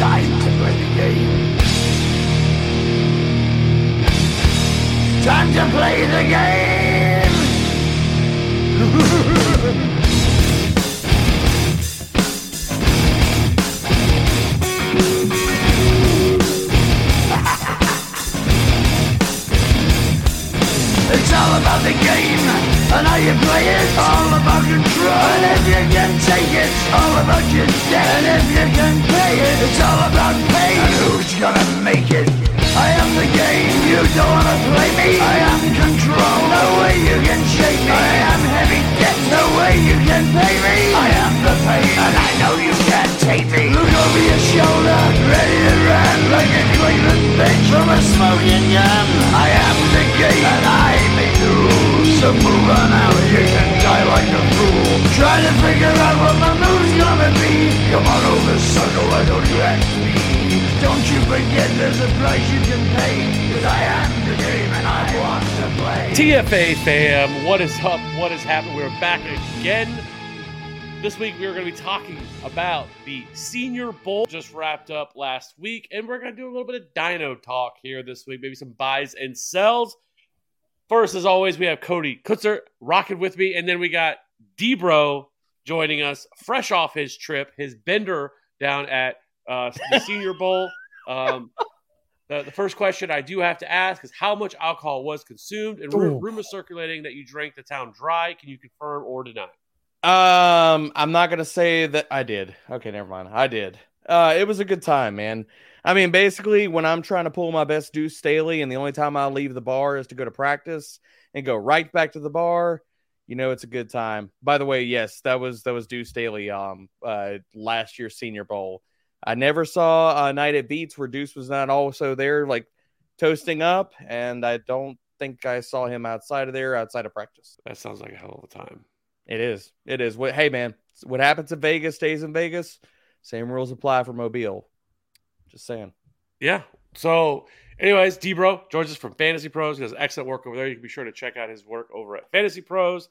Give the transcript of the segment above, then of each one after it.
time to play the game. Time to play the game. It's all about the game and how you play it. All about control. And if you can take it, all about your debt. And if you can pay it, it's all about pay. And who's gonna make it? I am the game. You don't wanna play me. I am control. No way you can shake me. I am heavy debt. No way you can pay me. I am the pain, and I know you can't take me. Look over your shoulder, ready to run like a Cleveland bitch from a smoking gun. I am the game, and I make the rules. So move on out, you can die like a fool. Trying to figure out what my move's gonna be. Come on over, sucker, why don't you ask me? Don't you forget there's a price you can pay. Cause I am the game and I want to play. TFA fam, what is up? What has happened? We're back again. This week we are going to be talking about the Senior Bowl just wrapped up last week, and we're going to do a little bit of Dino talk here this week, maybe some buys and sells. First, as always, we have Cody Kutzer rocking with me, and then we got Dbro joining us, fresh off his trip, his bender down at uh, the Senior Bowl. Um, the, the first question I do have to ask is how much alcohol was consumed, and rumors circulating that you drank the town dry. Can you confirm or deny? Um, I'm not gonna say that I did. Okay, never mind. I did. Uh, it was a good time, man. I mean, basically, when I'm trying to pull my best Deuce Staley, and the only time I leave the bar is to go to practice and go right back to the bar, you know, it's a good time. By the way, yes, that was that was Deuce Staley. Um, uh, last year's Senior Bowl. I never saw a night at Veets where Deuce was not also there, like toasting up, and I don't think I saw him outside of there, outside of practice. That sounds like a hell of a time. It is. It is. What? Hey, man. What happens in Vegas stays in Vegas. Same rules apply for Mobile. Just saying. Yeah. So, anyways, Dbro joins us from FantasyPros. He does excellent work over there. You can be sure to check out his work over at FantasyPros.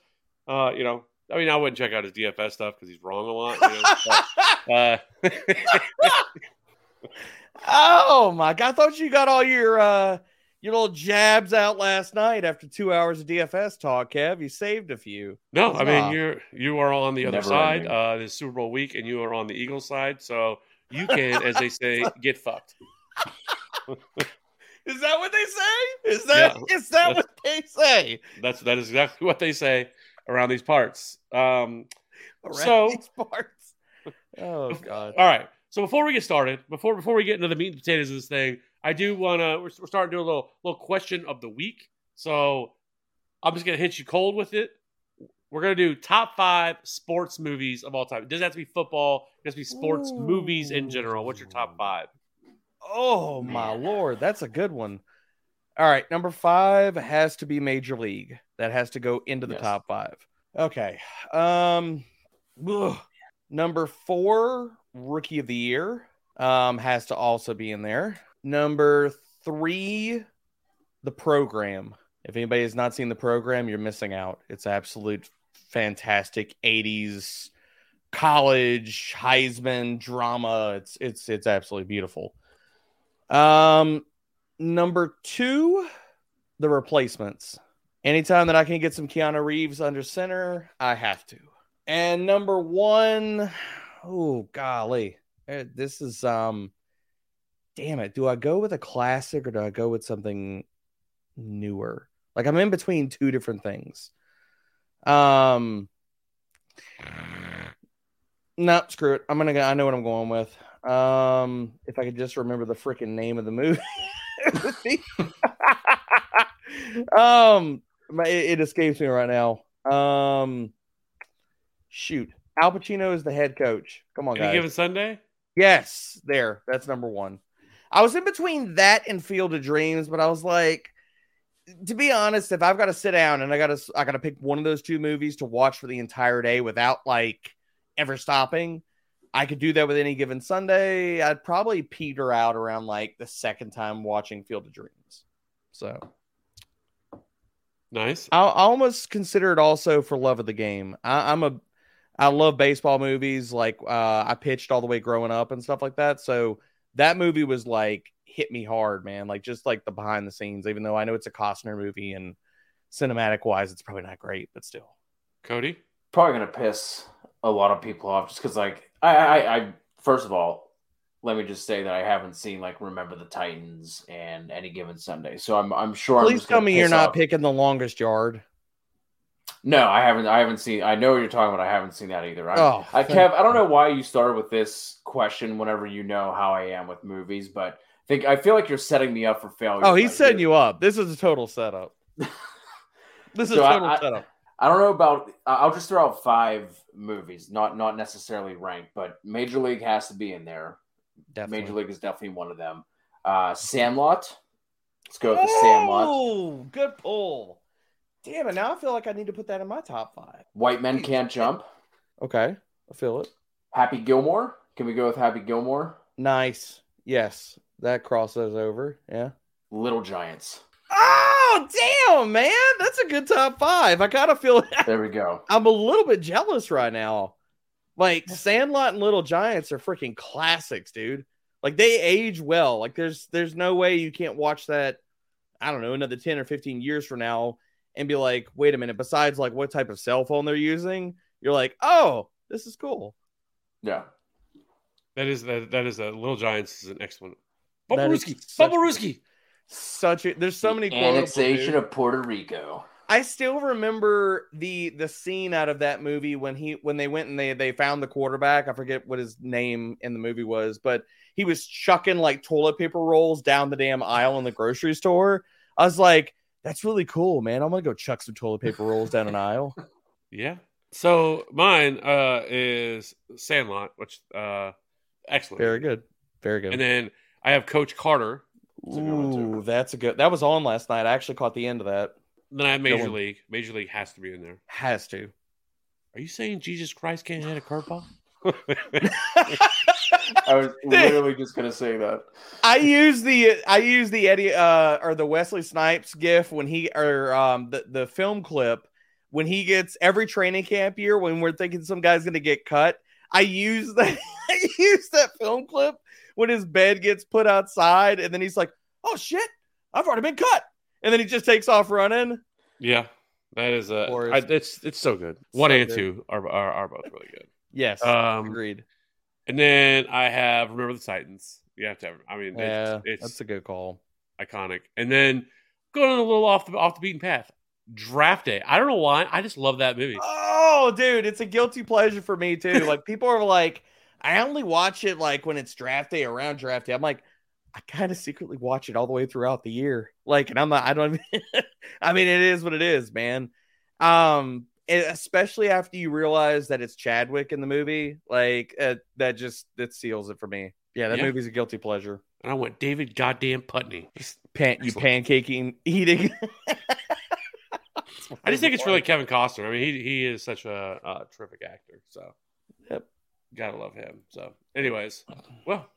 Uh, you know, I mean, I wouldn't check out his DFS stuff because he's wrong a lot. You know, but, uh, oh my god! I thought you got all your uh your little jabs out last night after two hours of DFS talk, Kev. You saved a few. no, I mean Nah. you're you are on the other Never side. ending. Uh, this Super Bowl week, and you are on the Eagles side. So you can, as they say, get fucked. Is that what they say? Is that is that what they say? That's that is exactly what they say around these parts. Um, Around So- these parts. Oh god. All right. So before we get started, before before we get into the meat and potatoes of this thing, I do want to. We're, we're starting to do a little little question of the week. So I'm just gonna hit you cold with it. We're gonna do top five sports movies of all time. It doesn't have to be football. It has to be sports movies in general. What's your top five? Oh my lord, that's a good one. All right, number five has to be Major League. That has to go into the Yes. top five. Okay. Um ugh. number four, Rookie of the Year. Um, has to also be in there. Number three, the program. If anybody has not seen the program, you're missing out. It's absolute fantastic 80s college Heisman drama. It's it's it's absolutely beautiful. Um, number two, the replacements. Anytime that I can get some Keanu Reeves under center, I have to. And number one, oh golly, eh, this is um, damn it. Do I go with a classic or do I go with something newer? Like I'm in between two different things. Um, no, screw it. I'm gonna go. I know what I'm going with. Um, if I could just remember the freaking name of the movie. um, my- it, it escapes me right now. Um, shoot, Al Pacino is the head coach. Come on, Any guys. given Sunday? Yes, there. That's number one. I was in between that and Field of Dreams, but I was like, to be honest, if I've got to sit down and I got to, I got to pick one of those two movies to watch for the entire day without like ever stopping. I could do that with any given Sunday. I'd probably peter out around like the second time watching Field of Dreams. So Nice. I, I almost consider it also for love of the game. I, I'm a, I love baseball movies. Like uh, I pitched all the way growing up and stuff like that. So that movie was like hit me hard, man. Like just like the behind the scenes, even though I know it's a Costner movie and cinematic wise, it's probably not great, but still. Cody? Probably gonna piss a lot of people off just because, like, I, I, I, first of all, let me just say that I haven't seen like Remember the Titans and Any Given Sunday, so I'm, I'm sure. I'm Please just tell me you're not off- picking the longest yard. No, I haven't. I haven't seen. I know what you're talking about. I haven't seen that either. I, Oh, I, Kev, I don't know why you started with this question. Whenever you know how I am with movies, but I think I feel like you're setting me up for failure. Oh, he's setting here. you up. This is a total setup. This is So a total I- setup. I don't know about. I'll just throw out five movies, not not necessarily ranked, but Major League has to be in there. Definitely. Major League is definitely one of them. Uh, Sandlot. Let's go with the Sandlot. Oh, good pull. Damn it! Now I feel like I need to put that in my top five. White Men Can't Jump. Okay, I feel it. Happy Gilmore. Can we go with Happy Gilmore? Nice. Yes, that crosses over. Yeah. Little Giants. Oh, damn, man. That's a good top five. I kind of feel There we go. I'm a little bit jealous right now. Like Sandlot and Little Giants are freaking classics, dude. Like they age well. Like there's there's no way you can't watch that. I don't know another ten or fifteen years from now and be like, wait a minute. Besides like what type of cell phone they're using, you're like, oh, this is cool. Yeah. That is that that is a Little Giants is an excellent. That Bubba is Ruski. Such Bubba a- Ruski. Such a there's so many quotable, annexation of Puerto Rico. I still remember the the scene out of that movie when he when they went and they they found the quarterback. I forget what his name in the movie was, but he was chucking like toilet paper rolls down the damn aisle in the grocery store. I was like, that's really cool, man. I'm gonna go chuck some toilet paper rolls down an aisle. Yeah. So mine uh is Sandlot, which uh excellent. Very good, very good. And then I have Coach Carter. That's a good one, too. Ooh, that's a good. That was on last night. I actually caught the end of that. Then I have Major one. League. Major League has to be in there. Has to. Are you saying Jesus Christ can't hit a curveball? I was literally just gonna say that. I use the I use the Eddie uh or the Wesley Snipes gif when he or um the, the film clip when he gets every training camp year when we're thinking some guy's gonna get cut. I use that I use that film clip when his bed gets put outside and then he's like, Oh shit, I've already been cut. And then he just takes off running. yeah, that is uh, Or I, it's it's so good. One So and good. two are, are are both really good. Yes. Um, agreed. and then I have Remember the Titans. You have to have. I mean, Yeah, it's, it's that's a good call. iconic. And then going a little off the off the beaten path. Draft Day. I don't know why. I just love that movie. Oh, dude, it's a guilty pleasure for me too. Like people are like, I only watch it like when it's draft day, around draft day. I'm like, I kind of secretly watch it all the way throughout the year. Like, and I'm not. I don't. I mean, it is what it is, man. Um, especially after you realize that it's Chadwick in the movie, like uh, that just that seals it for me. Yeah, that Yeah. movie's a guilty pleasure. And I went David Goddamn Putney. Just, Pan, you pancaking, eating. I just think it's really Kevin Costner. I mean, he he is such a, uh terrific actor. So, Yep. gotta love him. So, anyways, well,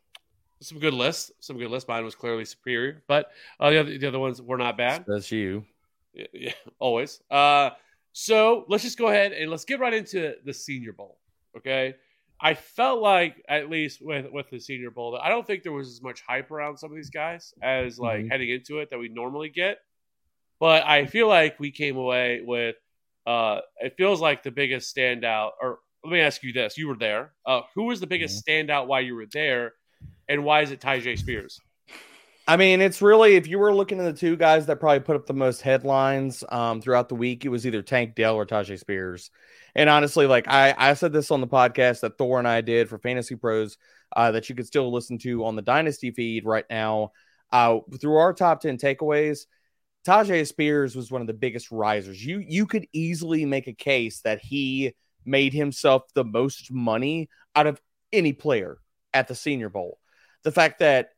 some good lists. Some good lists. Mine was clearly superior, but uh, the other the other ones were not bad. That's you. Yeah, yeah, always. Uh, so let's just go ahead and let's get right into the Senior Bowl. Okay, I felt like at least with with the Senior Bowl, I don't think there was as much hype around some of these guys as like Mhm. heading into it that we normally get. But I feel like we came away with. Uh, it feels like the biggest standout. Or let me ask you this: You were there. Uh, who was the biggest standout? while you were there, and why is it Ty Spears? I mean, it's really if you were looking at the two guys that probably put up the most headlines um, throughout the week, it was either Tank Dell or Tyjae Spears. And honestly, like I, I said this on the podcast that Thor and I did for FantasyPros uh, that you could still listen to on the Dynasty feed right now. Uh, through our top ten takeaways, Tyjae Spears was one of the biggest risers. You you could easily make a case that he made himself the most money out of any player at the Senior Bowl. The fact that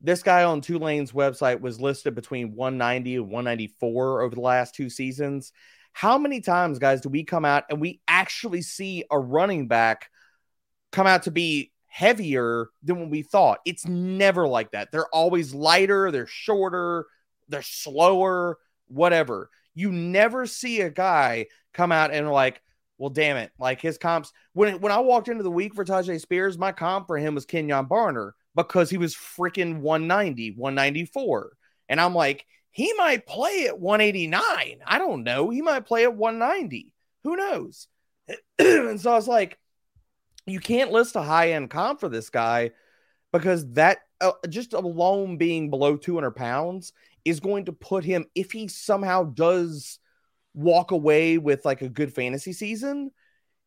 this guy on Tulane's website was listed between 190 and 194 over the last two seasons. How many times, guys, do we come out and we actually see a running back come out to be heavier than what we thought? It's never like that. They're always lighter, they're shorter, they're slower, whatever. You never see a guy come out and like, well, damn it. Like his comps, when when I walked into the week for Tyjae Spears, my comp for him was Kenjon Barner. Because he was freaking 190, 194. And I'm like, he might play at 189. I don't know. He might play at 190. Who knows? and so I was like, you can't list a high end comp for this guy because that uh, just alone being below 200 pounds is going to put him, if he somehow does walk away with like a good fantasy season,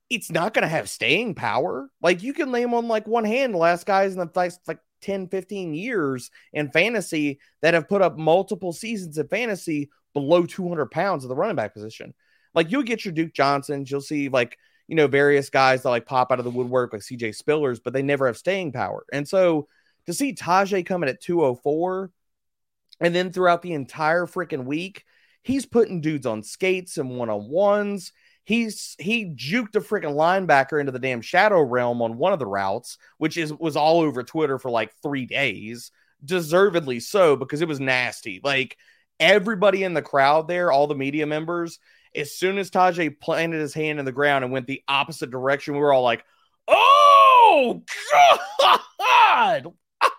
it's not going to have staying power. Like you can name on like one hand the last guys in the last like 10, 15 years in fantasy that have put up multiple seasons of fantasy below 200 pounds of the running back position. Like you'll get your Duke Johnsons, you'll see like, you know, various guys that like pop out of the woodwork like CJ Spillers, but they never have staying power. And so to see Tyjae coming at 204 and then throughout the entire freaking week, he's putting dudes on skates and one on ones. He's he juked a freaking linebacker into the damn shadow realm on one of the routes, which is was all over Twitter for like three days. Deservedly so, because it was nasty. Like everybody in the crowd there, all the media members, as soon as Tyjae planted his hand in the ground and went the opposite direction, we were all like, "Oh God!"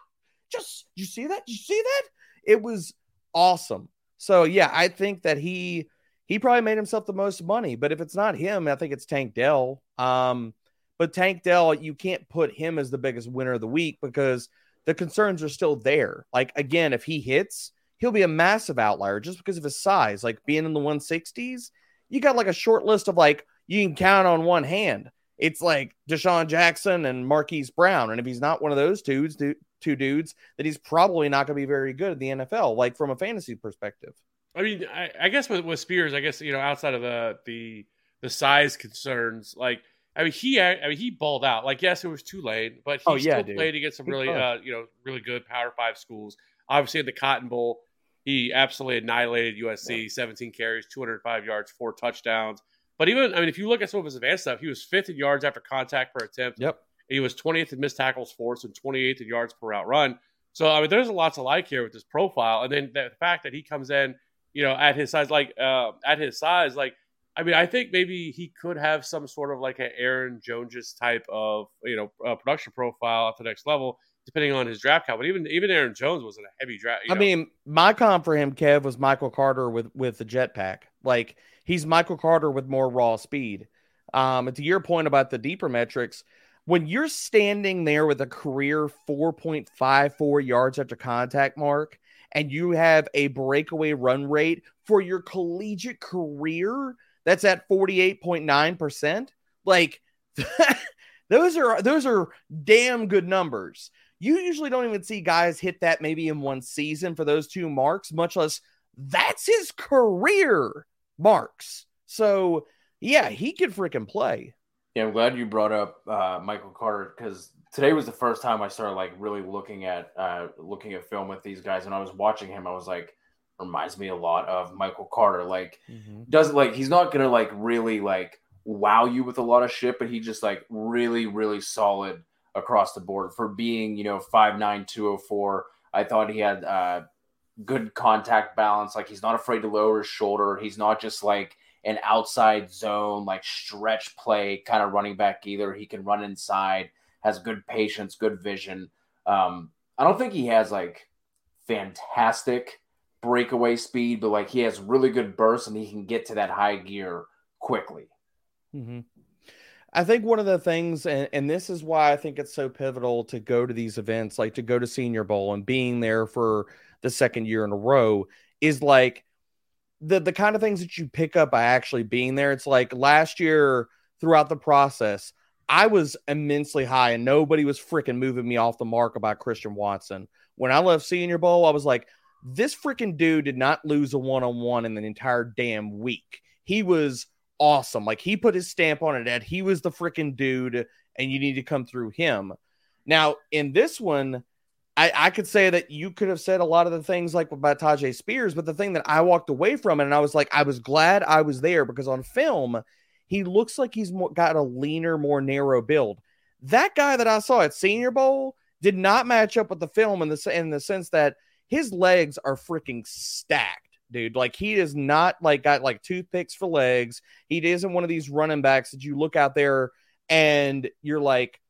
Just you see that? You see that? It was awesome. So yeah, I think that he he probably made himself the most money. But if it's not him, I think it's Tank Dell. Um, but Tank Dell, you can't put him as the biggest winner of the week because the concerns are still there. Like again, if he hits, he'll be a massive outlier just because of his size. Like being in the 160s, you got like a short list of like you can count on one hand. It's like DeSean Jackson and Marquise Brown. And if he's not one of those dudes, two dudes, that he's probably not going to be very good at the NFL, like from a fantasy perspective. I mean, I, I guess with, with, Spears, I guess you know, outside of the the the size concerns, like I mean, he I mean he balled out. Like, yes, it was Tulane, but he oh, yeah, still dude. played against some really uh, you know really good Power Five schools. Obviously, in the Cotton Bowl, he absolutely annihilated USC. Yeah. 17 carries, 205 yards, four touchdowns. But even I mean, if you look at some of his advanced stuff, he was fifth in yards after contact per attempt. Yep. He was 20th in missed tackles forced and 28th in yards per route run. So I mean, there's a lot to like here with this profile, and then the fact that he comes in you know, at his size, like uh, at his size, like I mean, I think maybe he could have some sort of like an Aaron Jones type of you know uh, production profile at the next level, depending on his draft count. But even even Aaron Jones was in a heavy draft. I know. mean, my comp for him, Kev, was Michael Carter with with the jetpack. Like he's Michael Carter with more raw speed. Um, to your point about the deeper metrics, when you're standing there with a career 4.54 yards after contact mark and you have a breakaway run rate for your collegiate career that's at 48.9%, like those are those are damn good numbers. You usually don't even see guys hit that maybe in one season for those two marks, much less that's his career marks. So, yeah, he could freaking play. Yeah, I'm glad you brought up uh, Michael Carter because today was the first time I started like really looking at uh, looking at film with these guys. And I was watching him, I was like, reminds me a lot of Michael Carter. Like, mm-hmm. does like he's not gonna like really like wow you with a lot of shit, but he just like really really solid across the board for being you know five nine two oh four. I thought he had uh, good contact balance. Like he's not afraid to lower his shoulder. He's not just like an outside zone like stretch play kind of running back either. He can run inside has good patience, good vision. Um, I don't think he has like fantastic breakaway speed, but like he has really good bursts and he can get to that high gear quickly. Mm-hmm. I think one of the things, and, and, this is why I think it's so pivotal to go to these events, like to go to Senior Bowl and being there for the second year in a row, is like the the kind of things that you pick up by actually being there. It's like last year throughout the process, I was immensely high and nobody was freaking moving me off the mark about Christian Watson. When I left Senior Bowl, I was like, this freaking dude did not lose a one on one in the entire damn week. He was awesome. Like he put his stamp on it, Ed. He was the freaking dude, and you need to come through him. Now, in this one, I, I could say that you could have said a lot of the things like about Tyjae Spears, but the thing that I walked away from it and I was like, I was glad I was there because on film, he looks like he's more, got a leaner, more narrow build. That guy that I saw at Senior Bowl did not match up with the film in the in the sense that his legs are freaking stacked, dude. Like he is not like got like toothpicks for legs. He isn't one of these running backs that you look out there and you're like,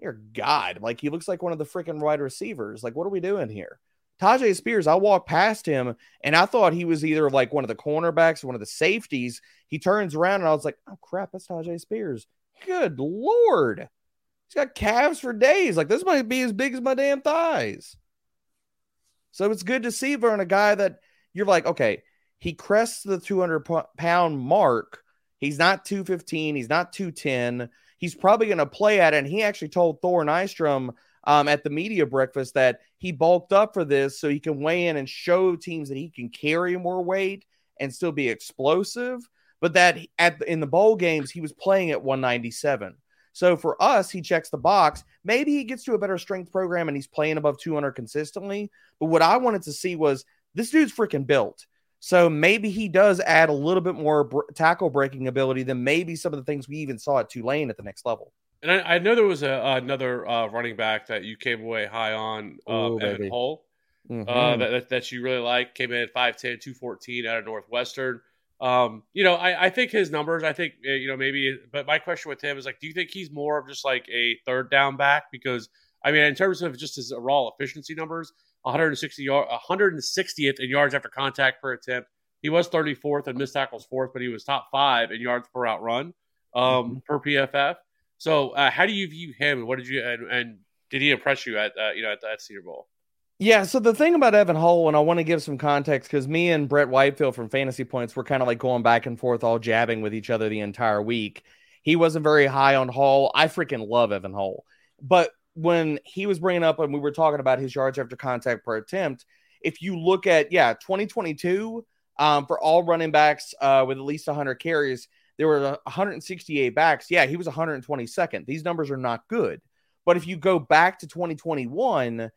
Dear God, like he looks like one of the freaking wide receivers. Like, what are we doing here? Tyjae Spears, I walked past him and I thought he was either like one of the cornerbacks or one of the safeties. He turns around and I was like, oh crap, that's Tyjae Spears. Good Lord. He's got calves for days. Like, this might be as big as my damn thighs. So it's good to see Vern, a guy that you're like, okay, he crests the 200 pound mark. He's not 215. He's not 210. He's probably going to play at it. And he actually told Thor Nystrom um, at the media breakfast that he bulked up for this so he can weigh in and show teams that he can carry more weight and still be explosive. But that at in the bowl games he was playing at 197. So for us, he checks the box. Maybe he gets to a better strength program and he's playing above 200 consistently. But what I wanted to see was this dude's freaking built. So maybe he does add a little bit more br- tackle breaking ability than maybe some of the things we even saw at Tulane at the next level. And I, I know there was a, another uh, running back that you came away high on, um, Ooh, Evan Hull, mm-hmm. uh, that, that you really like. Came in at 5'10, 214 out of Northwestern. Um, you know, I, I think his numbers, I think, eh, you know, maybe, but my question with him is like, do you think he's more of just like a third down back? Because, I mean, in terms of just his raw efficiency numbers, 160 yard, 160th in yards after contact per attempt. He was 34th and missed tackles fourth, but he was top five in yards per out run um, mm-hmm. per PFF. So, uh, how do you view him? What did you and, and did he impress you at uh, you know at, at Senior Bowl? Yeah, so the thing about Evan Hull, and I want to give some context because me and Brett Whitefield from Fantasy Points were kind of like going back and forth, all jabbing with each other the entire week. He wasn't very high on Hull. I freaking love Evan Hull. But when he was bringing up and we were talking about his yards after contact per attempt, if you look at, yeah, 2022 um, for all running backs uh, with at least 100 carries, there were uh, 168 backs. Yeah, he was 122nd. These numbers are not good. But if you go back to 2021,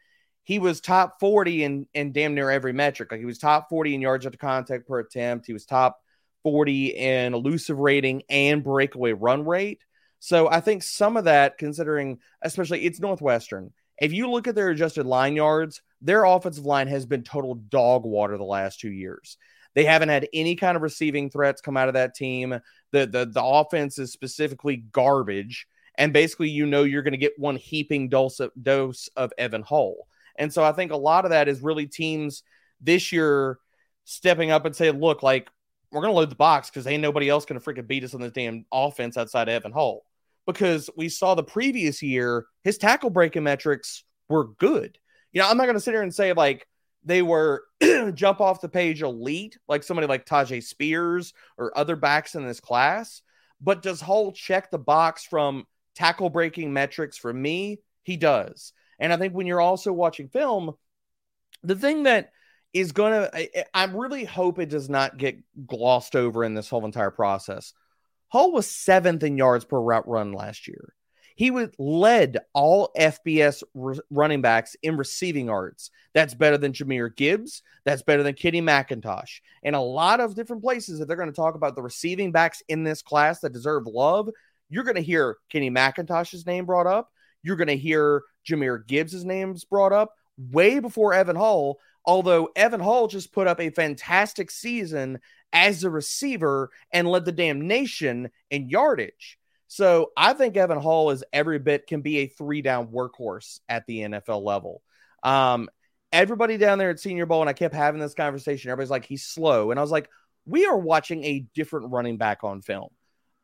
he was top 40 in, in damn near every metric. Like he was top 40 in yards after contact per attempt. He was top 40 in elusive rating and breakaway run rate. So I think some of that, considering especially it's Northwestern, if you look at their adjusted line yards, their offensive line has been total dog water the last two years. They haven't had any kind of receiving threats come out of that team. The the the offense is specifically garbage. And basically, you know you're going to get one heaping dose of, dose of Evan Hull. And so I think a lot of that is really teams this year stepping up and saying, look, like we're going to load the box because ain't nobody else going to freaking beat us on this damn offense outside of Evan Hull. Because we saw the previous year, his tackle breaking metrics were good. You know, I'm not going to sit here and say like they were jump off the page elite, like somebody like Tyjae Spears or other backs in this class. But does Hull check the box from tackle breaking metrics for me? He does. And I think when you're also watching film, the thing that is going to, I, I really hope it does not get glossed over in this whole entire process. Hull was seventh in yards per route run last year. He was led all FBS re- running backs in receiving yards. That's better than Jahmyr Gibbs. That's better than Kenny McIntosh. And a lot of different places that they're going to talk about the receiving backs in this class that deserve love. You're going to hear Kenny McIntosh's name brought up. You're going to hear Jahmyr Gibbs' name's brought up way before Evan Hull. although Evan Hull just put up a fantastic season as a receiver and led the damn nation in yardage. So I think Evan Hull is every bit can be a three down workhorse at the NFL level. Um, everybody down there at Senior Bowl, and I kept having this conversation. Everybody's like, he's slow. And I was like, we are watching a different running back on film.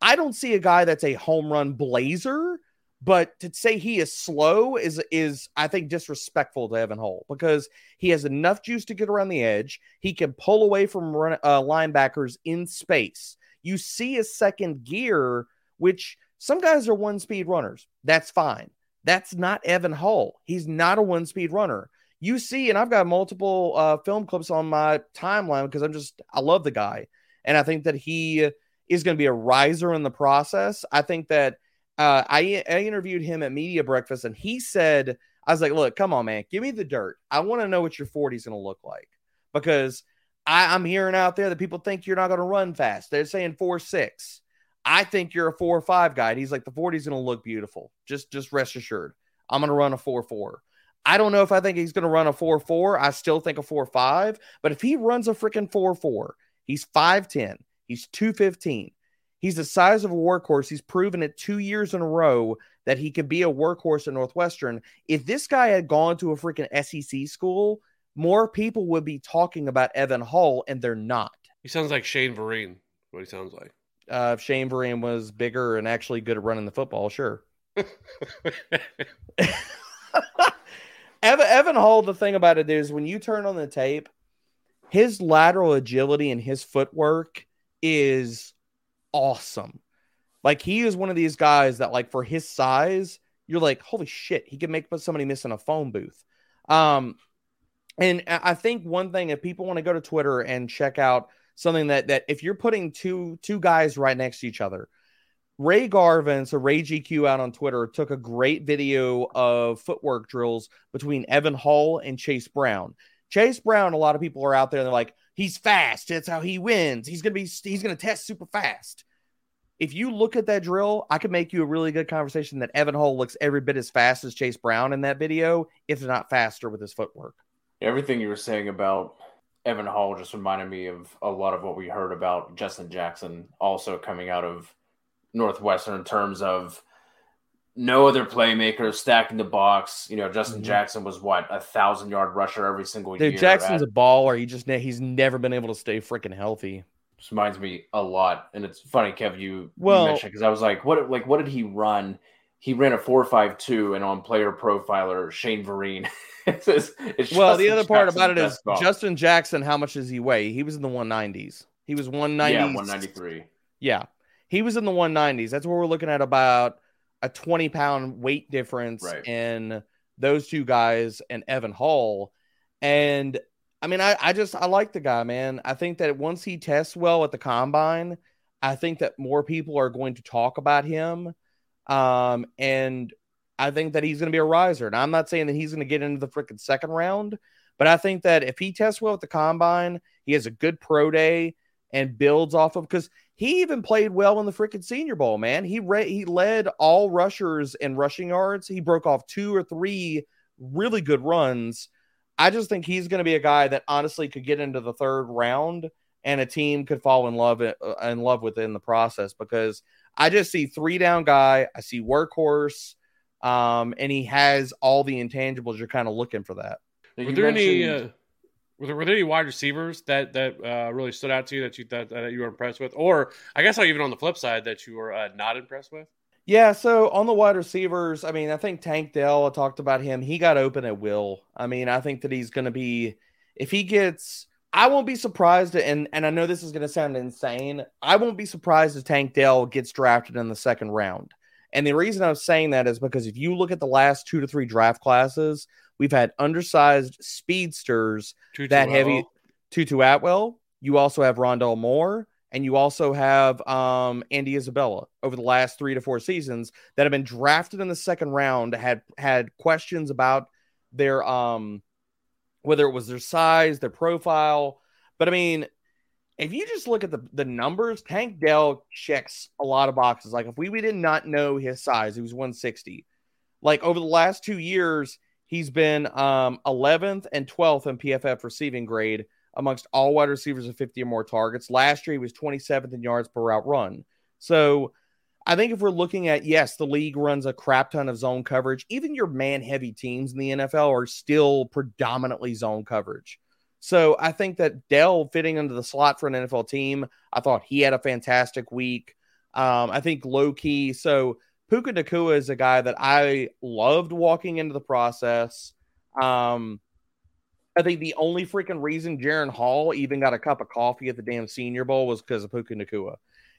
I don't see a guy that's a home run blazer but to say he is slow is is I think disrespectful to Evan Hull because he has enough juice to get around the edge. He can pull away from run, uh, linebackers in space. You see a second gear, which some guys are one speed runners. That's fine. That's not Evan Hull. He's not a one speed runner. You see, and I've got multiple uh, film clips on my timeline because I'm just I love the guy, and I think that he is going to be a riser in the process. I think that uh, I, I interviewed him at Media Breakfast, and he said, I was like, look, come on, man, give me the dirt. I want to know what your 40 is going to look like because I, I'm hearing out there that people think you're not going to run fast. They're saying four six. I think you're a four or five guy. And he's like, the 40 is going to look beautiful. Just just rest assured. I'm going to run a four four. I don't know if I think he's going to run a four four. I still think a four five. But if he runs a freaking four four, he's 5'10, he's 215. He's the size of a workhorse. He's proven it two years in a row that he could be a workhorse at Northwestern. If this guy had gone to a freaking SEC school, more people would be talking about Evan Hull, and they're not. He sounds like Shane Vereen. What he sounds like. Uh, if Shane Vereen was bigger and actually good at running the football, sure. Evan, Evan Hull, the thing about it is when you turn on the tape, his lateral agility and his footwork is awesome. Like he is one of these guys that, like, for his size, you're like, holy shit, he can make somebody miss in a phone booth. Um, and I think one thing, if people want to go to Twitter and check out something that that if you're putting two two guys right next to each other, Ray Garvin, so Ray GQ out on Twitter, took a great video of footwork drills between Evan Hull and Chase Brown. Chase Brown, a lot of people are out there and they're like, he's fast. That's how he wins. He's gonna be he's gonna test super fast. If you look at that drill, I could make you a really good conversation that Evan Hull looks every bit as fast as Chase Brown in that video, if not faster with his footwork. Everything you were saying about Evan Hull just reminded me of a lot of what we heard about Justin Jackson also coming out of Northwestern in terms of no other playmakers stacking the box. You know, Justin mm-hmm. Jackson was what a thousand yard rusher every single Dude, year. Jackson's at, a baller. He just he's never been able to stay freaking healthy. This reminds me a lot, and it's funny, Kev. You well mentioned because I was like, what like what did he run? He ran a four five two, and on Player Profiler, Shane Vereen. it's, it's well, the other part about it is Justin Jackson. How much does he weigh? He was in the one nineties. He was one ninety. Yeah, one ninety three. Yeah, he was in the 190s. That's where we're looking at about a 20 pound weight difference right. in those two guys and Evan Hull. And I mean, I, I just I like the guy, man. I think that once he tests well at the combine, I think that more people are going to talk about him. Um, and I think that he's going to be a riser. And I'm not saying that he's going to get into the freaking second round, but I think that if he tests well at the combine, he has a good pro day and builds off of because he even played well in the freaking Senior Bowl, man. He re- he led all rushers in rushing yards. He broke off two or three really good runs. I just think he's going to be a guy that honestly could get into the third round and a team could fall in love uh, in love within the process because I just see three down guy. I see workhorse, um, and he has all the intangibles. You're kind of looking for that. Were there any? Uh, were there, were there any wide receivers that that uh, really stood out to you that you that, that you were impressed with, or I guess even on the flip side that you were uh, not impressed with? Yeah, so on the wide receivers, I mean, I think Tank Dell. I talked about him. He got open at will. I mean, I think that he's going to be if he gets. I won't be surprised, and and I know this is going to sound insane. I won't be surprised if Tank Dell gets drafted in the second round. And the reason I'm saying that is because if you look at the last two to three draft classes, We've had undersized speedsters Tutu that Atwell. heavy Tutu Atwell. You also have Rondale Moore, and you also have um, Andy Isabella over the last three to four seasons that have been drafted in the second round. Had had questions about their um, whether it was their size, their profile, but I mean, if you just look at the, the numbers, Tank Dell checks a lot of boxes. Like if we, we did not know his size, he was 160. Like over the last two years, He's been um, 11th and 12th in PFF receiving grade amongst all wide receivers of 50 or more targets. Last year, he was 27th in yards per route run. So I think if we're looking at, yes, the league runs a crap ton of zone coverage. Even your man heavy teams in the NFL are still predominantly zone coverage. So I think that Dell fitting into the slot for an NFL team, I thought he had a fantastic week. Um, I think low key. So Puka Nacua is a guy that I loved walking into the process. Um, I think the only freaking reason Jaren Hall even got a cup of coffee at the damn Senior Bowl was because of Puka Nacua.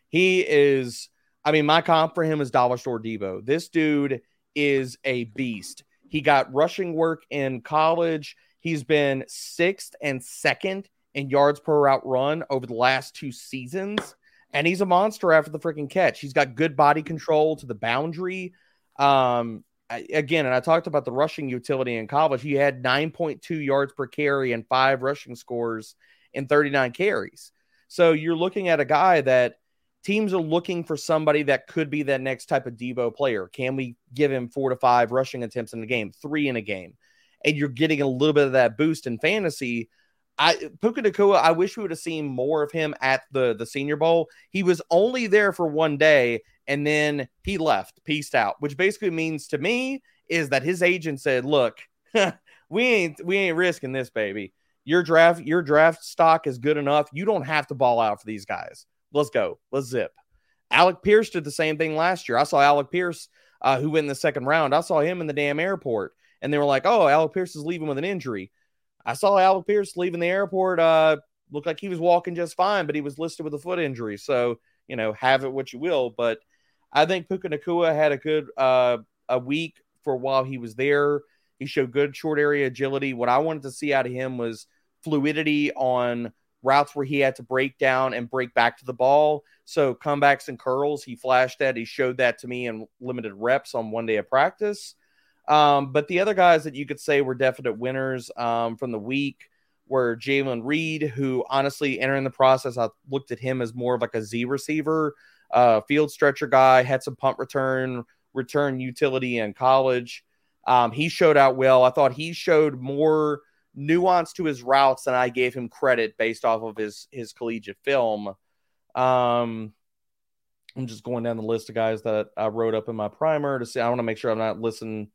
He is, I mean, my comp for him is Dollar Store Deebo. This dude is a beast. He got rushing work in college. He's been sixth and second in yards per route run over the last two seasons and he's a monster after the freaking catch. He's got good body control to the boundary. Um, again, and I talked about the rushing utility in college. He had 9.2 yards per carry and five rushing scores in 39 carries. So you're looking at a guy that teams are looking for somebody that could be that next type of Deebo player. Can we give him four to five rushing attempts in a game, three in a game? And you're getting a little bit of that boost in fantasy I Puka Nacua, I wish we would have seen more of him at the the Senior Bowl. He was only there for one day, and then he left, pieced out, which basically means to me is that his agent said, "Look, we ain't we ain't risking this, baby. Your draft your draft stock is good enough. You don't have to ball out for these guys. Let's go. Let's zip." Alec Pierce did the same thing last year. I saw Alec Pierce, uh, who went in the second round. I saw him in the damn airport, and they were like, "Oh, Alec Pierce is leaving with an injury." I saw Alec Pierce leaving the airport. Uh, looked like he was walking just fine, but he was listed with a foot injury. So you know, have it what you will. But I think Puka Nacua had a good uh, a week for while he was there. He showed good short area agility. What I wanted to see out of him was fluidity on routes where he had to break down and break back to the ball. So comebacks and curls, he flashed that. He showed that to me in limited reps on one day of practice. Um, but the other guys that you could say were definite winners um, from the week were Jayden Reed, who honestly entering the process, I looked at him as more of like a Z receiver, uh, field stretcher guy, had some punt return, return utility in college. Um, he showed out well. I thought he showed more nuance to his routes than I gave him credit based off of his his collegiate film. Um, I'm just going down the list of guys that I wrote up in my primer to see. I want to make sure I'm not listening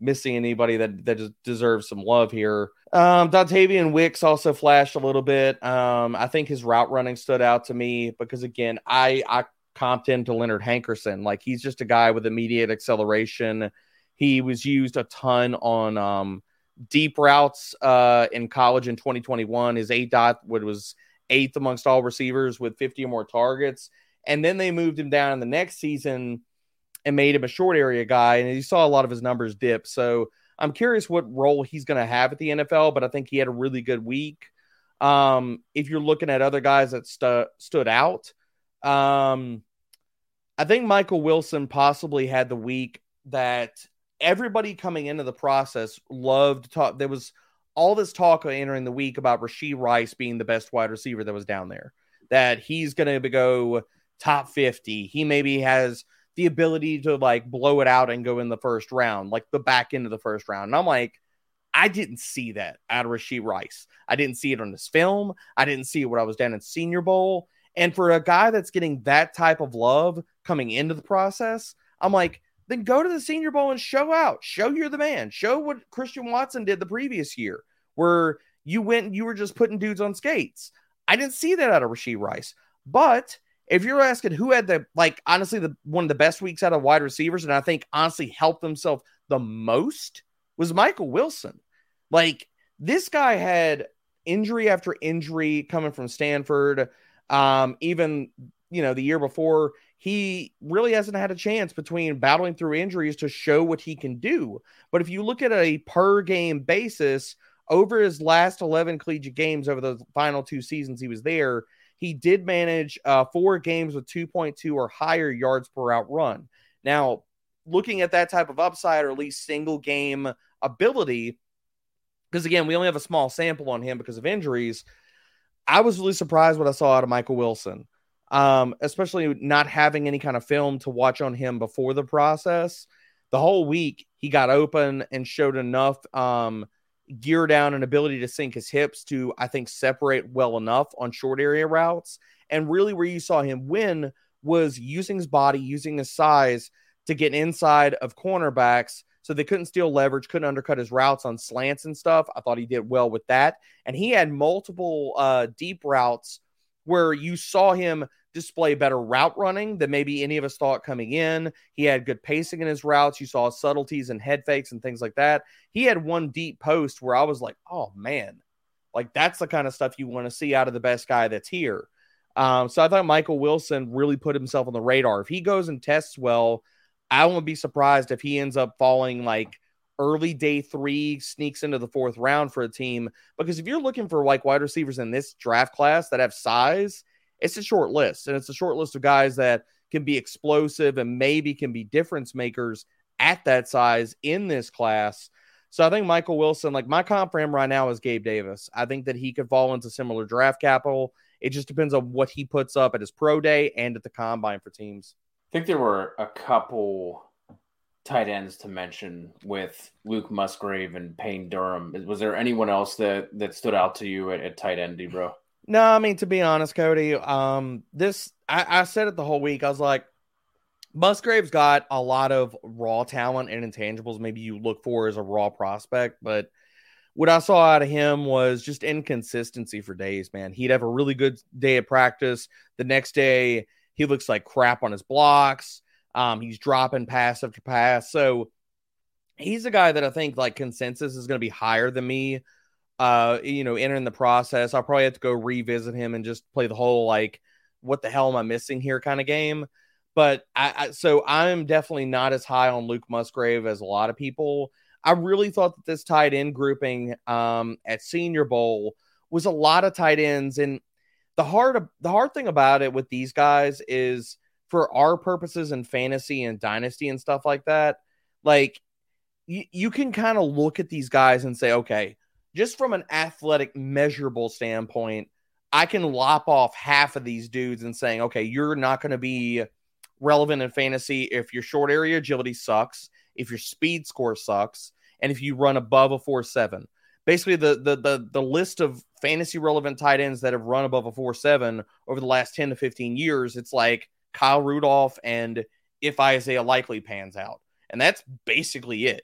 missing anybody that that deserves some love here. Um, Dontayvion Wicks also flashed a little bit. Um, I think his route running stood out to me because again, I I comped him to Leonard Hankerson. Like he's just a guy with immediate acceleration. He was used a ton on um, deep routes uh, in college in 2021. His aDOT was eighth amongst all receivers with 50 or more targets. And then they moved him down in the next season and made him a short area guy. And you saw a lot of his numbers dip. So I'm curious what role he's going to have at the NFL, but I think he had a really good week. Um, if you're looking at other guys that stu- stood out, um, I think Michael Wilson possibly had the week that everybody coming into the process loved talk. There was all this talk entering the week about Rashee Rice being the best wide receiver that was down there, that he's going to go top 50. He maybe has the ability to like blow it out and go in the first round, like the back end of the first round. And I'm like, I didn't see that out of Rashee Rice. I didn't see it on this film. I didn't see it when I was down in Senior Bowl. And for a guy that's getting that type of love coming into the process, I'm like, then go to the Senior Bowl and show out. Show you're the man. Show what Christian Watson did the previous year, where you went and you were just putting dudes on skates. I didn't see that out of Rashee Rice. But if you're asking who had the like honestly the one of the best weeks out of wide receivers, and I think honestly helped himself the most was Michael Wilson. Like this guy had injury after injury coming from Stanford. Um, even you know the year before he really hasn't had a chance between battling through injuries to show what he can do. But if you look at a per game basis over his last 11 collegiate games over the final two seasons he was there, he did manage uh, four games with 2.2 or higher yards per out run. Now, looking at that type of upside or at least single game ability, because again, we only have a small sample on him because of injuries. I was really surprised what I saw out of Michael Wilson um, especially not having any kind of film to watch on him before the process. The whole week he got open and showed enough um, gear down and ability to sink his hips to, I think, separate well enough on short area routes. And really, where you saw him win was using his body, using his size to get inside of cornerbacks so they couldn't steal leverage, couldn't undercut his routes on slants and stuff. I thought he did well with that. And he had multiple uh, deep routes where you saw him display better route running than maybe any of us thought coming in. He had good pacing in his routes. You saw subtleties and head fakes and things like that. He had one deep post where I was like, oh man, like that's the kind of stuff you want to see out of the best guy that's here. Um, so I thought Michael Wilson really put himself on the radar. If he goes and tests well, I won't be surprised if he ends up falling like early day three, sneaks into the fourth round for a team. Because if you're looking for like wide receivers in this draft class that have size, it's a short list, and it's a short list of guys that can be explosive and maybe can be difference makers at that size in this class. So I think Michael Wilson, like my comp for him right now is Gabe Davis. I think that he could fall into similar draft capital. It just depends on what he puts up at his pro day and at the combine for teams. I think there were a couple tight ends to mention with Luke Musgrave and Payne Durham. Was there anyone else that that stood out to you at, at tight end, bro? No, I mean to be honest, Cody, um, this I, I said it the whole week. I was like, Musgrave's got a lot of raw talent and intangibles maybe you look for as a raw prospect, but what I saw out of him was just inconsistency for days, man. He'd have a really good day of practice. The next day, he looks like crap on his blocks. Um, he's dropping pass after pass. So he's a guy that I think like consensus is going to be higher than me. Uh, you know, entering the process, I'll probably have to go revisit him and just play the whole like, what the hell am I missing here kind of game. But I, I so I'm definitely not as high on Luke Musgrave as a lot of people. I really thought that this tight end grouping um, at Senior Bowl was a lot of tight ends, and the hard the hard thing about it with these guys is for our purposes in fantasy and dynasty and stuff like that, like you, you can kind of look at these guys and say, okay, just from an athletic measurable standpoint, I can lop off half of these dudes and saying, okay, you're not going to be relevant in fantasy if your short area agility sucks, if your speed score sucks, and if you run above a four seven. Basically, the the the the list of fantasy relevant tight ends that have run above a four seven over the last 10 to 15 years, it's like Kyle Rudolph and if Isaiah Likely pans out. And that's basically it.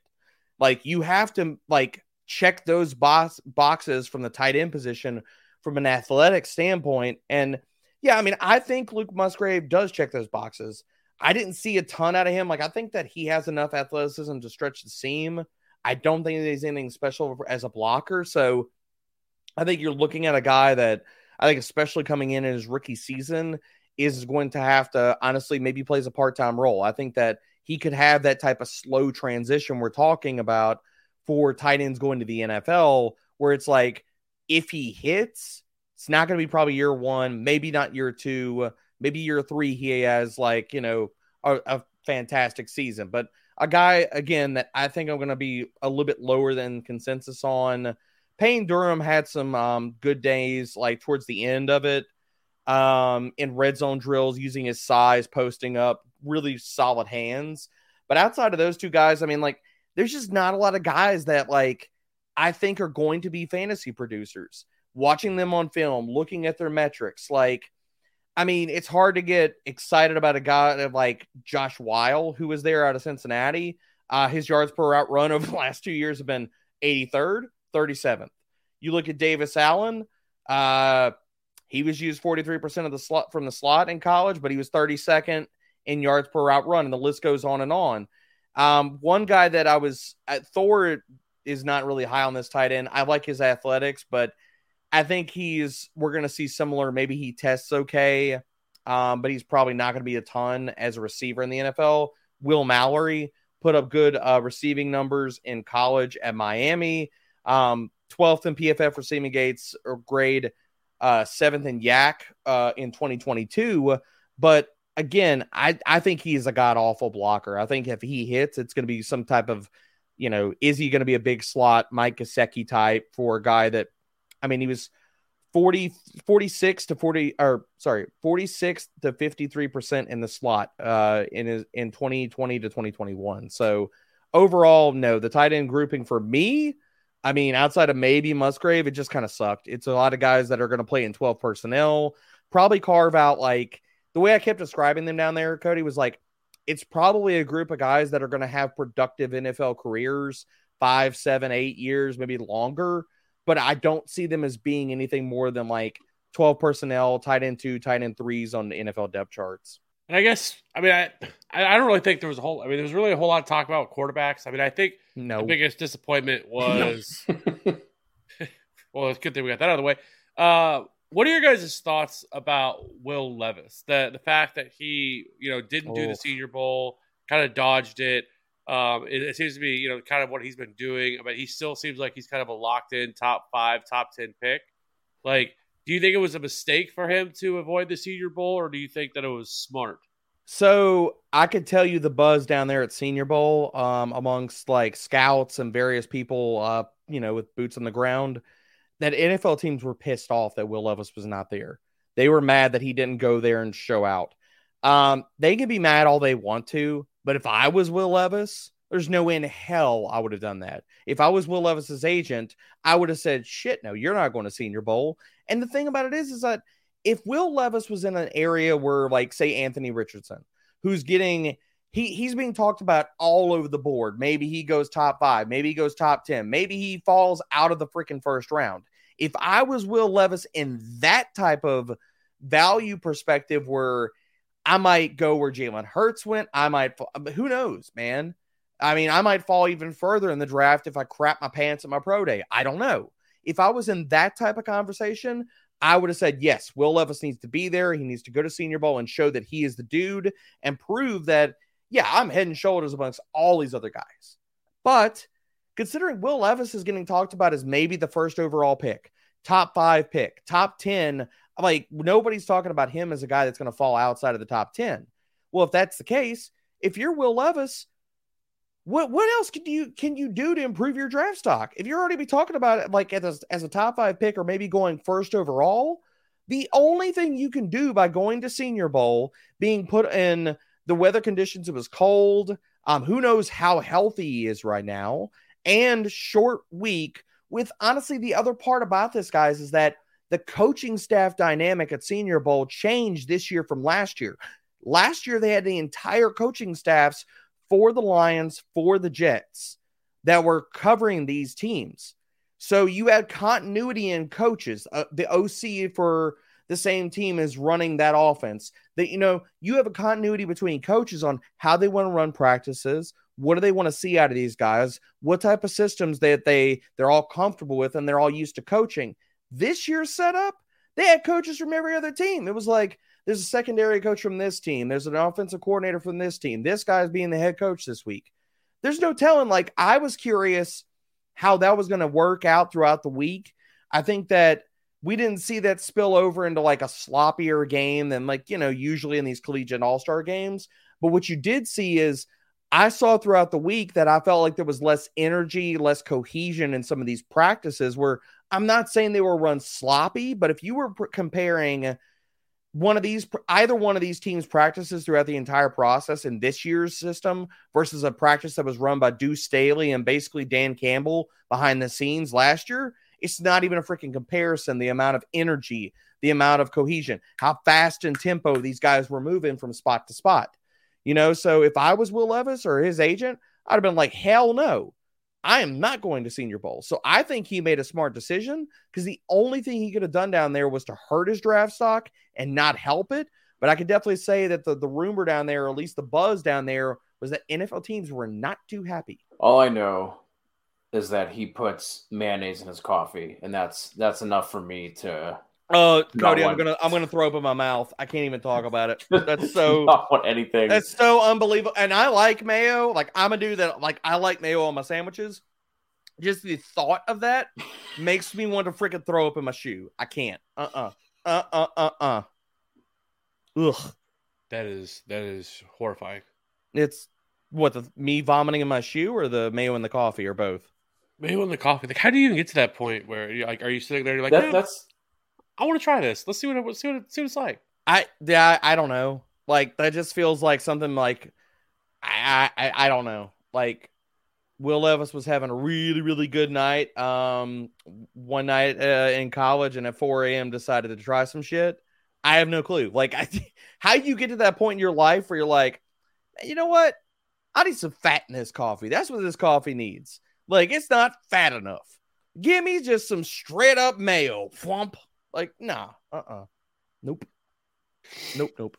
Like you have to like check those box boxes from the tight end position from an athletic standpoint. And yeah, I mean, I think Luke Musgrave does check those boxes. I didn't see a ton out of him. Like I think that he has enough athleticism to stretch the seam. I don't think there's anything special as a blocker. So I think you're looking at a guy that I think, especially coming in in his rookie season, is going to have to honestly maybe plays a part time role. I think that he could have that type of slow transition we're talking about for tight ends going to the NFL, where it's like if he hits, it's not going to be probably year one, maybe not year two, maybe year three. He has like you know a, a fantastic season, but a guy again that I think I'm going to be a little bit lower than consensus on. Payne Durham had some um, good days, like towards the end of it, um, in red zone drills, using his size, posting up, really solid hands. But outside of those two guys, I mean, like, there's just not a lot of guys that like I think are going to be fantasy producers. Watching them on film, looking at their metrics, like I mean, it's hard to get excited about a guy like Josh Whyle, who was there out of Cincinnati. Uh, his yards per route run over the last two years have been 83rd, 37th. You look at Davis Allen, uh, he was used 43% of the slot from the slot in college, but he was 32nd in yards per route run, and the list goes on and on. Um, one guy that I was at Thor is not really high on this tight end. I like his athletics, but – I think he's we're going to see similar. Maybe he tests okay, um, but he's probably not going to be a ton as a receiver in the NFL. Will Mallory put up good uh, receiving numbers in college at Miami. Um, 12th in PFF receiving gates or grade uh, seventh in YAC uh, in 2022. But again, I, I think he's a god awful blocker. I think if he hits, it's going to be some type of, you know, is he going to be a big slot Mike Gesicki type for a guy that I mean, he was 40, 46 to 40, or sorry, 46 to 53% in the slot uh, in his in 2020 to 2021. So overall, no, the tight end grouping for me, I mean, outside of maybe Musgrave, it just kind of sucked. It's a lot of guys that are going to play in 12 personnel, probably carve out like the way I kept describing them down there, Cody, was like it's probably a group of guys that are going to have productive NFL careers, five, seven, eight years, maybe longer but I don't see them as being anything more than like 12 personnel, tight end two, tight end threes on the NFL depth charts. And I guess, I mean, I I don't really think there was a whole, I mean, there was really a whole lot of talk about quarterbacks. I mean, I think no. the biggest disappointment was, well, it's good that we got that out of the way. Uh, what are your guys' thoughts about Will Levis? The the fact that he, you know, didn't do the Senior Bowl, kind of dodged it. Um, it, it, seems to be, you know, kind of what he's been doing, but he still seems like he's kind of a locked in top five, top 10 pick. Like, do you think it was a mistake for him to avoid the Senior Bowl, or do you think that it was smart? So I could tell you the buzz down there at Senior Bowl, um, amongst like scouts and various people, uh, you know, with boots on the ground, that NFL teams were pissed off that Will Levis was not there. They were mad that he didn't go there and show out. Um, they can be mad all they want to, but if I was Will Levis, there's no way in hell I would have done that. If I was Will Levis's agent, I would have said, "Shit, no, you're not going to Senior Bowl." And the thing about it is, is that if Will Levis was in an area where, like, say, Anthony Richardson, who's getting he he's being talked about all over the board. Maybe he goes top five, maybe he goes top 10, maybe he falls out of the freaking first round. If I was Will Levis in that type of value perspective where I might go where Jalen Hurts went, I might who knows, man. I mean, I might fall even further in the draft if I crap my pants at my pro day. I don't know. If I was in that type of conversation, I would have said, yes, Will Levis needs to be there. He needs to go to Senior Bowl and show that he is the dude and prove that, yeah, I'm head and shoulders amongst all these other guys. But considering Will Levis is getting talked about as maybe the first overall pick, top five pick, top 10, like nobody's talking about him as a guy that's going to fall outside of the top 10. Well, if that's the case, if you're Will Levis, what what else can you can you do to improve your draft stock? If you're already be talking about it like as a, as a top five pick or maybe going first overall, the only thing you can do by going to Senior Bowl, being put in the weather conditions, it was cold. Um, who knows how healthy he is right now, and short week. With honestly, the other part about this, guys, is that the coaching staff dynamic at Senior Bowl changed this year from last year. Last year, they had the entire coaching staffs for the Lions, for the Jets that were covering these teams. So you had continuity in coaches. Uh, the OC for the same team is running that offense. That you know, you have a continuity between coaches on how they want to run practices, what do they want to see out of these guys, what type of systems that they they're all comfortable with and they're all used to coaching. This year's setup, they had coaches from every other team. It was like there's a secondary coach from this team. There's an offensive coordinator from this team. This guy's being the head coach this week. There's no telling. Like, I was curious how that was going to work out throughout the week. I think that we didn't see that spill over into like a sloppier game than, like, you know, usually in these collegiate all star games. But what you did see is I saw throughout the week that I felt like there was less energy, less cohesion in some of these practices where I'm not saying they were run sloppy, but if you were pr- comparing one of these either one of these teams practices throughout the entire process in this year's system versus a practice that was run by Deuce Staley and basically Dan Campbell behind the scenes last year, it's not even a freaking comparison. The amount of energy, the amount of cohesion, how fast and tempo these guys were moving from spot to spot. You know, so if I was Will Levis or his agent, I'd have been like, hell no. I am not going to Senior Bowl. So I think he made a smart decision because the only thing he could have done down there was to hurt his draft stock and not help it. But I could definitely say that the, the rumor down there, or at least the buzz down there, was that NFL teams were not too happy. All I know is that he puts mayonnaise in his coffee, and that's that's enough for me to. Oh, uh, Cody, I'm gonna I'm gonna throw up in my mouth. I can't even talk about it. That's so not want anything. That's so unbelievable. And I like mayo. Like I'm a dude that like I like mayo on my sandwiches. Just the thought of that makes me want to freaking throw up in my shoe. I can't. Uh uh-uh. uh. Uh uh uh uh. Ugh. That is that is horrifying. It's what the me vomiting in my shoe or the mayo in the coffee or both. Mayo on the coffee. Like, how do you even get to that point where you're like, are you sitting there? You're like, that, that's. I want to try this. Let's see what it, see what it, see what it's like. I yeah, I, I don't know. Like that just feels like something like I I I don't know. Like Will Levis was having a really, really good night um, one night uh, in college, and at 4 a.m. decided to try some shit. I have no clue. Like, I, how you get to that point in your life where you're like, you know what? I need some fat in this coffee. That's what this coffee needs. Like, it's not fat enough. Give me just some straight up mayo. Flump. Like, nah. Uh uh-uh. uh. Nope. Nope. Nope.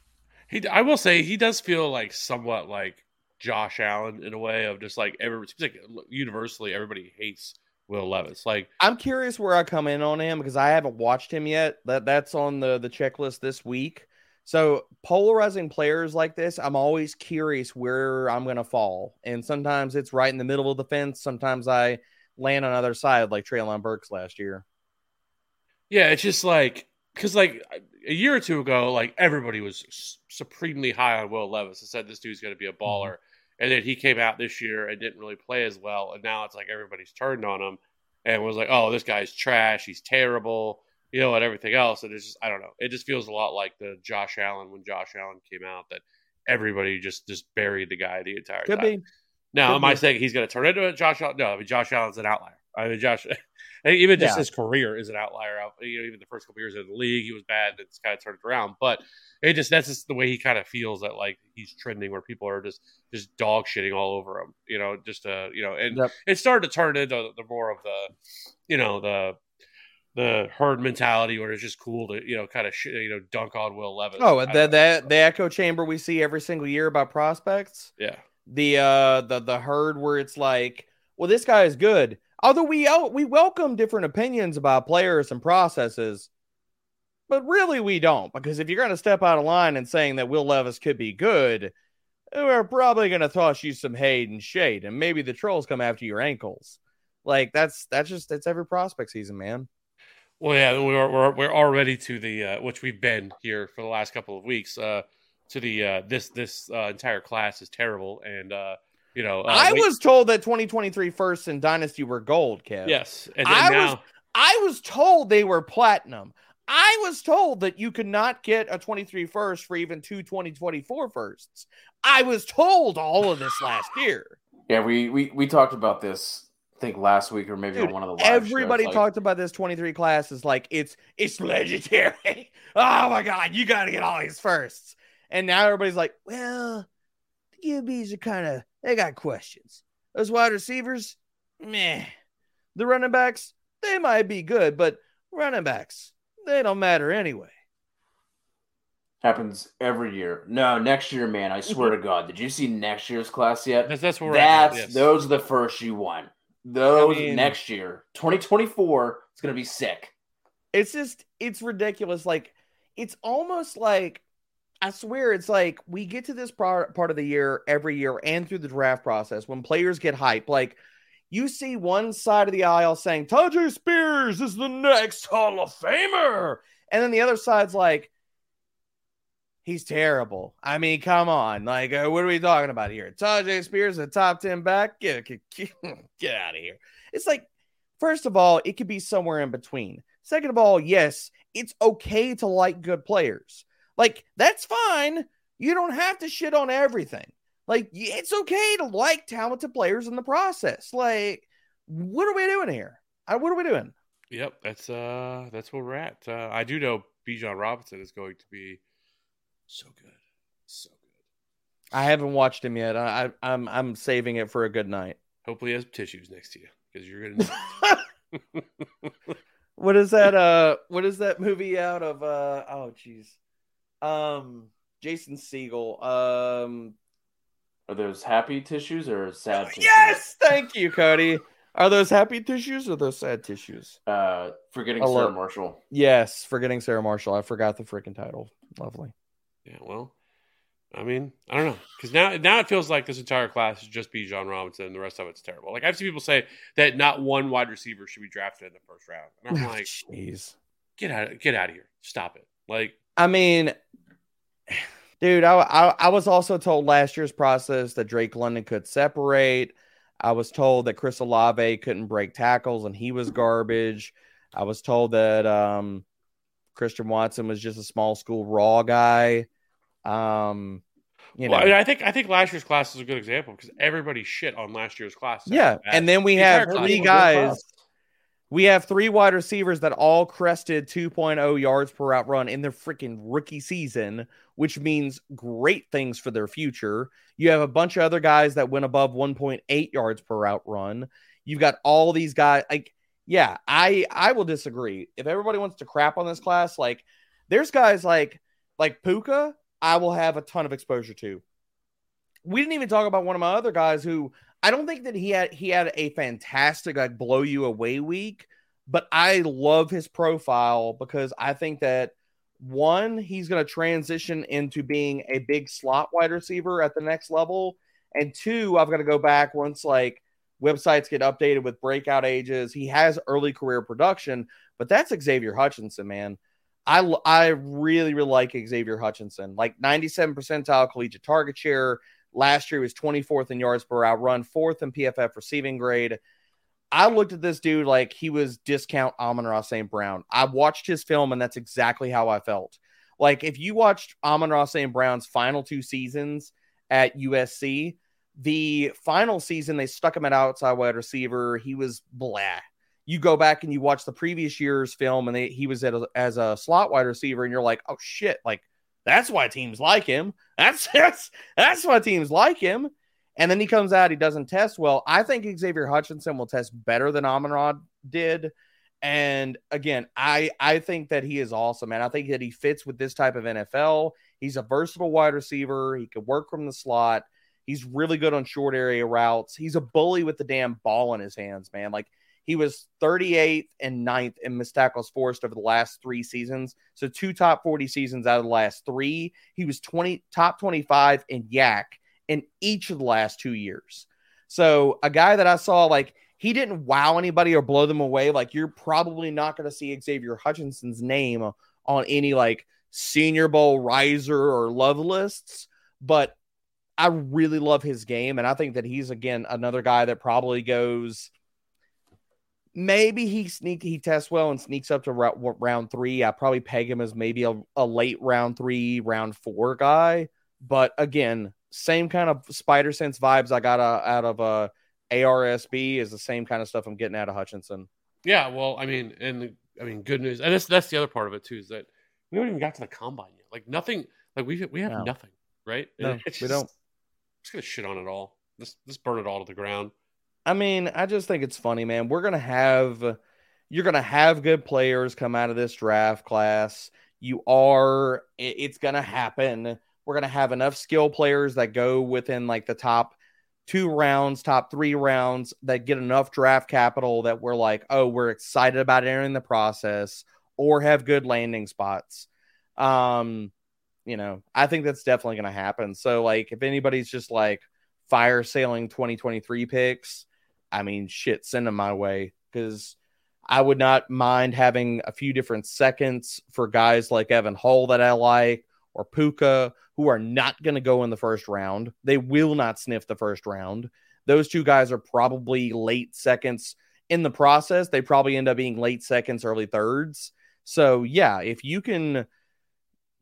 He, I will say, he does feel like somewhat like Josh Allen in a way of just like every seems like universally everybody hates Will Levis. Like I'm curious where I come in on him because I haven't watched him yet. That that's on the the checklist this week. So polarizing players like this, I'm always curious where I'm gonna fall. And sometimes it's right in the middle of the fence. Sometimes I land on other side like Treylon Burks last year. Yeah, it's just like because like a year or two ago, like everybody was supremely high on Will Levis and said this dude's going to be a baller. Mm-hmm. And then he came out this year and didn't really play as well. And now it's like everybody's turned on him and was like, oh, this guy's trash. He's terrible, you know, and everything else. And it's just, I don't know. It just feels a lot like the Josh Allen when Josh Allen came out that everybody just just buried the guy the entire Could time. Be. Now, Could am be. I saying he's going to turn into a Josh Allen? No, I mean, Josh Allen's an outlier. I mean, Josh, even just Yeah. his career is an outlier. Out, you know, even the first couple years of the league, he was bad. and It's kind of turned around, but it just that's just the way he kind of feels that like he's trending, where people are just just dog shitting all over him. You know, just uh, you know, and Yep. it started to turn into the more of the, you know, the the herd mentality where it's just cool to you know kind of sh- you know dunk on Will Levis. Oh, the the the echo chamber we see every single year about prospects. yeah. The uh the the herd where it's like, well, this guy is good. Although we out we welcome different opinions about players and processes, but really we don't because if you're going to step out of line and saying that Will Levis could be good, we're probably going to toss you some hate and shade, and maybe the trolls come after your ankles. Like that's that's just it's every prospect season, man. Well, yeah, we're we're we're already to the uh, which we've been here for the last couple of weeks. Uh, to the uh, this this uh, entire class is terrible, and uh, you know, uh, I we- was told that 2023 first and Dynasty were gold, Kev. yes, and then I now, was- I was told they were platinum. I was told that you could not get a 23 first for even two 2024 firsts. I was told all of this last year. Yeah, we we we talked about this. I think last week or maybe Dude, on one of the live Everybody shows, like, talked about this 23 class is like it's it's legendary. oh my god, you got to get all these firsts. And now everybody's like, well, the QBs are kind of they got questions. Those wide receivers, meh. The running backs, they might be good, but running backs, they don't matter anyway. happens every year. No, next year, man. I swear mm-hmm. to God, did you see next year's class yet? that's that's where we're at. That's yes. those are the first you want. Those I mean- next year, 2024, it's gonna be sick. It's just it's ridiculous. Like it's almost like I swear it's like we get to this part part of the year every year and through the draft process when players get hype. Like you see one side of the aisle saying Tyjae Spears is the next Hall of Famer, and then the other side's like he's terrible. I mean, come on, like uh, what are we talking about here? Tyjae Spears, a top ten back, get get, get out of here. It's like first of all, it could be somewhere in between. Second of all, yes, it's okay to like good players. Like, that's fine. You don't have to shit on everything. Like, it's okay to like talented players in the process. Like, what are we doing here? Uh, What are we doing? Yep, that's uh that's where we're at. Uh, I do know Bijan Robinson is going to be so good, so good. I haven't watched him yet. I, I, I'm I'm saving it for a good night. Hopefully, he has tissues next to you because you're gonna. what is that? Uh, what is that movie out of? Uh, oh, jeez. Um, Jason Segel. Um, Are those happy tissues or sad tissues? Yes, thank you, Cody. Are those happy tissues or those sad tissues? Uh, forgetting I'll Sarah Marshall. Yes, forgetting Sarah Marshall. I forgot the freaking title. Lovely. Yeah, well, I mean, I don't know because now now it feels like this entire class is just Bijan Robinson and the rest of it's terrible. Like I've seen people say that not one wide receiver should be drafted in the first round, and I'm like, Jeez. get out, get out of here, stop it. Like, I mean, dude, I, I I was also told last year's process that Drake London could separate. I was told that Chris Olave couldn't break tackles and he was garbage. I was told that um, Christian Watson was just a small school raw guy. Um, you know, well, I, mean, I think I think last year's class is a good example because everybody shit on last year's class. yeah, and then we The have three guys. We have three wide receivers that all crested 2.0 yards per route run in their freaking rookie season, which means great things for their future. You have a bunch of other guys that went above 1.8 yards per route run. You've got all these guys. Like, yeah, I I will disagree. If everybody wants to crap on this class, like, there's guys like like Puka. I will have a ton of exposure to. We didn't even talk about one of my other guys who I don't think that he had he had a fantastic like blow you away week, but I love his profile because I think that one he's going to transition into being a big slot wide receiver at the next level, and two I've got to go back once like websites get updated with breakout ages. He has early career production, but that's Xavier Hutchinson, man. I I really really like Xavier Hutchinson, like 97 percentile collegiate target share. Last year he was 24th in yards per route run, fourth in PFF receiving grade. I looked at this dude like he was discount Amon-Ra St. Brown. I watched his film, and that's exactly how I felt. Like if you watched Amon-Ra St. Brown's final two seasons at USC, The final season, they stuck him at outside wide receiver. He was blah. You go back and you watch the previous year's film, and they, he was at a, as a slot wide receiver, and you're like, oh shit, like that's why teams like him. That's that's that's why teams like him. And then he comes out, he doesn't test well. I think Xavier Hutchinson will test better than Amon did. And again, I I think that he is awesome, and I think that he fits with this type of NFL. He's a versatile wide receiver. He could work from the slot. He's really good on short area routes. He's a bully with the damn ball in his hands, man. Like he was 38th and 9th in missed tackles forced over the last three seasons. So two top 40 seasons out of the last three. He was 20 top 25 in YAC in each of the last two years. So a guy that I saw like he didn't wow anybody or blow them away. Like you're probably not going to see Xavier Hutchinson's name on any like Senior Bowl riser or love lists, but I really love his game, and I think that he's again another guy that probably goes. Maybe he sneak he tests well and sneaks up to round three. I probably peg him as maybe a, a late round three, round four guy. But again, same kind of spider sense vibes I got uh, out of uh, ARSB is the same kind of stuff I'm getting out of Hutchinson. Yeah, well, I mean, and I mean, good news, and that's that's the other part of it too is that we haven't even got to the combine yet. Like nothing, like we we have no. nothing, right? No, just, we don't. Just gonna shit on it all. Let's let's burn it all to the ground. I mean, I just think it's funny, man. We're gonna have you're gonna have good players come out of this draft class. You are. It's gonna happen. We're gonna have enough skill players that go within like the top two rounds, top three rounds that get enough draft capital that we're like, oh, we're excited about entering the process or have good landing spots. Um, you know, I think that's definitely going to happen. So, like, if anybody's just like fire sailing 2023 picks, I mean, shit, send them my way because I would not mind having a few different seconds for guys like Evan Hull that I like or Puka who are not going to go in the first round. They will not sniff the first round. Those two guys are probably late seconds in the process. They probably end up being late seconds, early thirds. So, yeah, if you can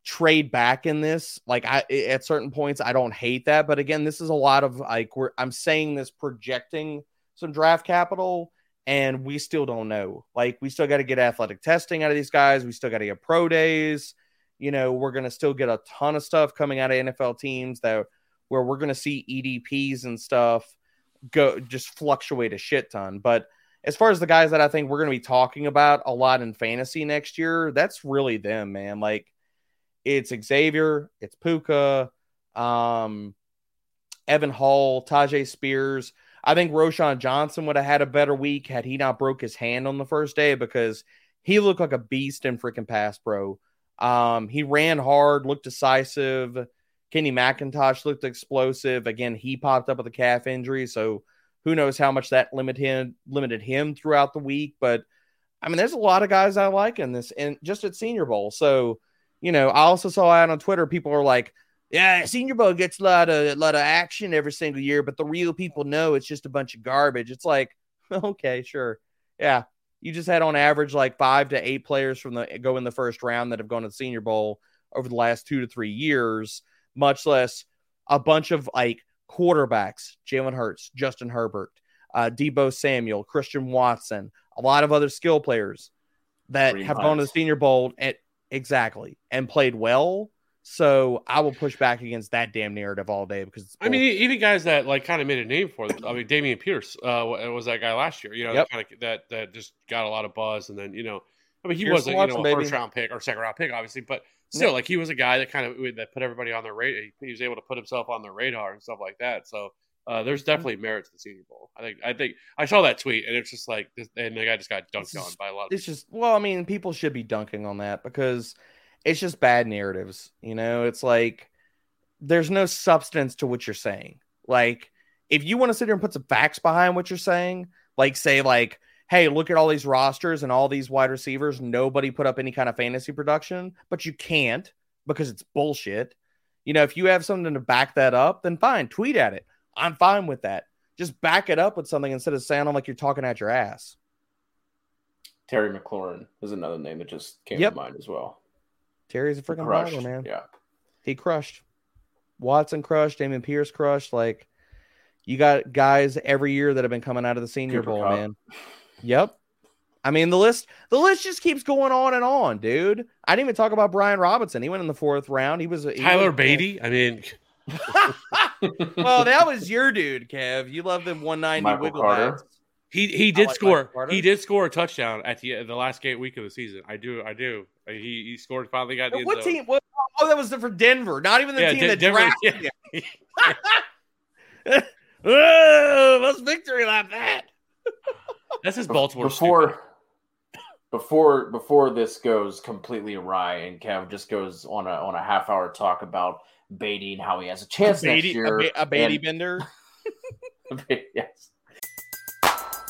trade back in this, like I at certain points, I don't hate that. But again, this is a lot of like we're I'm saying this projecting some draft capital and we still don't know. Like we still got to get athletic testing out of these guys. We still got to get pro days you know, we're going to still get a ton of stuff coming out of NFL teams that where we're going to see ADPs and stuff go just fluctuate a shit ton. But as far as the guys that I think we're going to be talking about a lot in fantasy next year, that's really them, man. Like it's Xavier, it's Puka, um, Evan Hull, Tyjae Spears. I think Roschon Johnson would have had a better week had he not broke his hand on the first day because he looked like a beast in freaking pass pro. Um, he ran hard, looked decisive. Kenny McIntosh looked explosive. Again, he popped up with a calf injury, so who knows how much that limited him limited him throughout the week. But I mean, there's a lot of guys I like in this, and just at Senior Bowl. So, you know, I also saw out on Twitter people are like, "Yeah, Senior Bowl gets a lot of a lot of action every single year, but the real people know it's just a bunch of garbage." It's like, okay, sure, yeah, you just had on average like five to eight players from the go in the first round that have gone to the Senior Bowl over the last two to three years, much less a bunch of like quarterbacks, Jalen Hurts, Justin Herbert, uh, Deebo Samuel, Christian Watson, a lot of other skill players that have gone to the Senior Bowl at exactly and played well so I will push back against that damn narrative all day because I mean, even guys that like kind of made a name for them. I mean, Dameon Pierce uh, was that guy last year. You know, yep. kind of that that just got a lot of buzz, and then you know, I mean, he Pierce wasn't you know a baby. first round pick or second round pick, obviously, but still, like he was a guy that kind of that put everybody on their radar. He was able to put himself on their radar and stuff like that. So uh, there's definitely merit to the Senior Bowl. I think I think I saw that tweet and it's just like, and the guy just got dunked on by a lot. Of it's just well, I mean, people should be dunking on that because it's just bad narratives. You know, it's like there's no substance to what you're saying. Like, if you want to sit here and put some facts behind what you're saying, like say, like, hey, look at all these rosters and all these wide receivers, nobody put up any kind of fantasy production, but you can't because it's bullshit. You know, if you have something to back that up, then fine, tweet at it. I'm fine with that. Just back it up with something instead of sounding like you're talking at your ass. Terry McLaurin is another name that just came yep. to mind as well. Terry's a freaking baller, man. Yeah. He crushed. Watson crushed. Dameon Pierce crushed. Like, You got guys every year that have been coming out of the Senior Cooper Bowl, Kupp. man. Yep. I mean the list the list just keeps going on and on, dude. I didn't even talk about Brian Robinson. He went in the fourth round. He was he Tyler was- Badie. I mean, well, that was your dude, Kev. You love them 190 Michael wiggle Carter. backs. He he did like score. He did score a touchdown at the the last game week of the season. I do. I do. Uh, he he scored. Finally got in the end What zone. team? What, oh, that was for Denver. Not even the Yeah, team Den- that Denver- drafted him. oh, let's victory like that. That's his Baltimore. before before before this goes completely awry and Kev just goes on a on a half hour talk about Badie and how he has a chance Badie, next year. a, ba- a Badie and- bender. yes.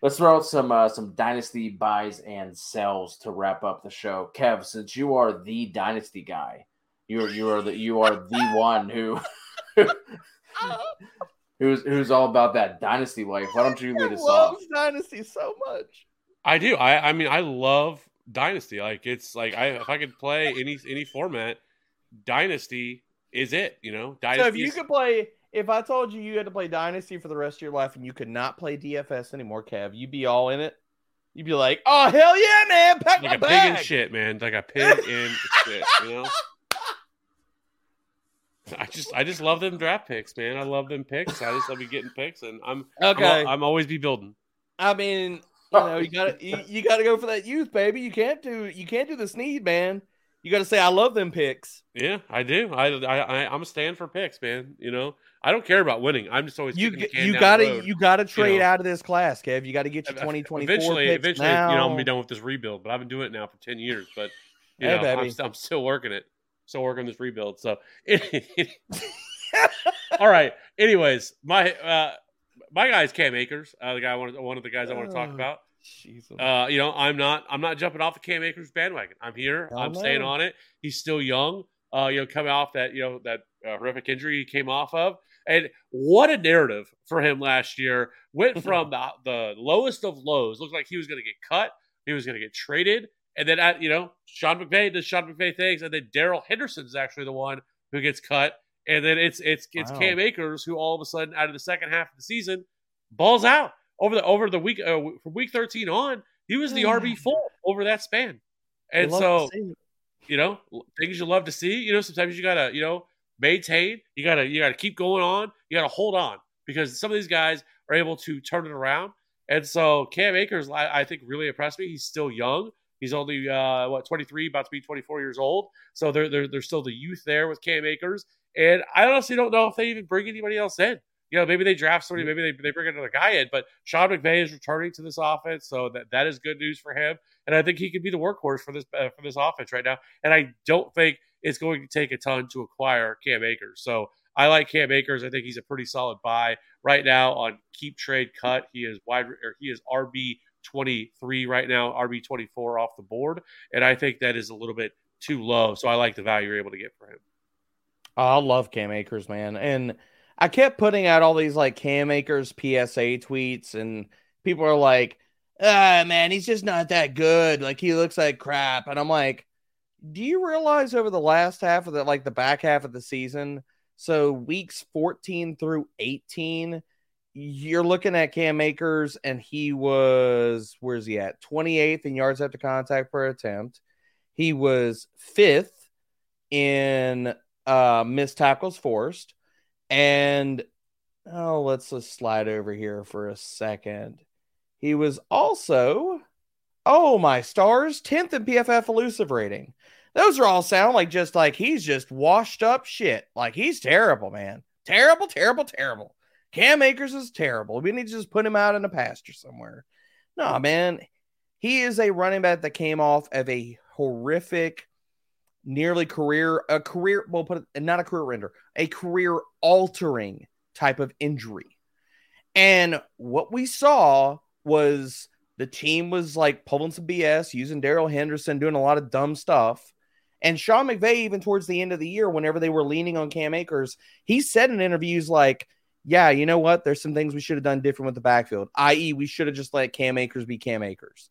Let's throw out some uh, some dynasty buys and sells to wrap up the show. Kev, since you are the dynasty guy, you are you are the you are the one who who's who's all about that dynasty life. Why don't you lead us off? Dynasty so much. I do. I I mean I love Dynasty. Like it's like I if I could play any any format, Dynasty is it. You know, Dynasty. So if you is- could play, if I told you you had to play Dynasty for the rest of your life and you could not play DFS anymore, Kev, you'd be all in it. You'd be like, "Oh hell yeah, man! Pack like my a pig in shit, man. Like a pig in shit. You know. I just I just love them draft picks, man. I love them picks. I just love you getting picks, and I'm Okay, I'm, I'm always be building. I mean, you know, you gotta you, you gotta go for that youth, baby. You can't do you can't do the sneed, man. You gotta say, "I love them picks." Yeah, I do. I, I, I I'm a stand for picks, man. You know, I don't care about winning. I'm just always You you gotta you gotta trade know. out of this class, Kev. You gotta get your twenty twenty four Eventually, picks eventually, now. you know, I'm gonna be done with this rebuild. But I've been doing it now for ten years. But you Hey, know. I'm, I'm still working it. Still working this rebuild. So, all right. Anyways, my uh, my is Cam Akers, uh, the guy I wanted, one of the guys I want to talk Oh. about. Uh, you know, I'm not I'm not jumping off the Cam Akers bandwagon. I'm here. I'm staying on it. He's still young. Uh, you know, coming off that you know that uh, horrific injury he came off of, and what a narrative for him last year. Went from the the lowest of lows. Looked like he was going to get cut. He was going to get traded, and then at you know Sean McVay does Sean McVay things, and then Darrell Henderson is actually the one who gets cut, and then it's it's it's Wow. Cam Akers who all of a sudden out of the second half of the season balls out over the over the week uh, from week 13 on he was the RB four over that span and so to see it. you know things you love to see you know sometimes you gotta you know maintain. You gotta you gotta keep going on. You gotta hold on because some of these guys are able to turn it around. And so Cam Akers I, I think really impressed me. He's still young. He's only uh what 23 about to be 24 years old. So there, there, there's still the youth there with Cam Akers. And I honestly don't know if they even bring anybody else in. You know, maybe they draft somebody, maybe they, they bring another guy in, but Sean McVay is returning to this offense, so that, that is good news for him. And I think he could be the workhorse for this uh, for this offense right now. And I don't think it's going to take a ton to acquire Cam Akers. So I like Cam Akers. I think he's a pretty solid buy right now on keep trade cut. He is wide or he is RB twenty three right now, RB twenty four off the board, and I think that is a little bit too low. So I like the value you're able to get for him. I love Cam Akers, man. And I kept putting out all these like Cam Akers PSA tweets, and people are like, ah, man, he's just not that good. Like, he looks like crap. And I'm like, do you realize over the last half of the like the back half of the season, so weeks 14 through 18, you're looking at Cam Akers, and he was where's he at? 28th in yards after contact per attempt. He was fifth in uh missed tackles forced. And oh, let's just slide over here for a second. He was also, oh my stars, 10th in PFF elusive rating. Those are all sound like just like he's just washed up shit. Like he's terrible, man. Terrible, terrible, terrible. Cam Akers is terrible. We need to just put him out in a pasture somewhere. No, man. He is a running back that came off of a horrific, nearly career, a career, we'll put it, not a career render, a career altering type of injury. And what we saw was the team was like pulling some BS, using Darrell Henderson, doing a lot of dumb stuff. And Sean McVay, even towards the end of the year, whenever they were leaning on Cam Akers, he said in interviews like, yeah, you know what? There's some things we should have done different with the backfield, i.e., we should have just let Cam Akers be Cam Akers.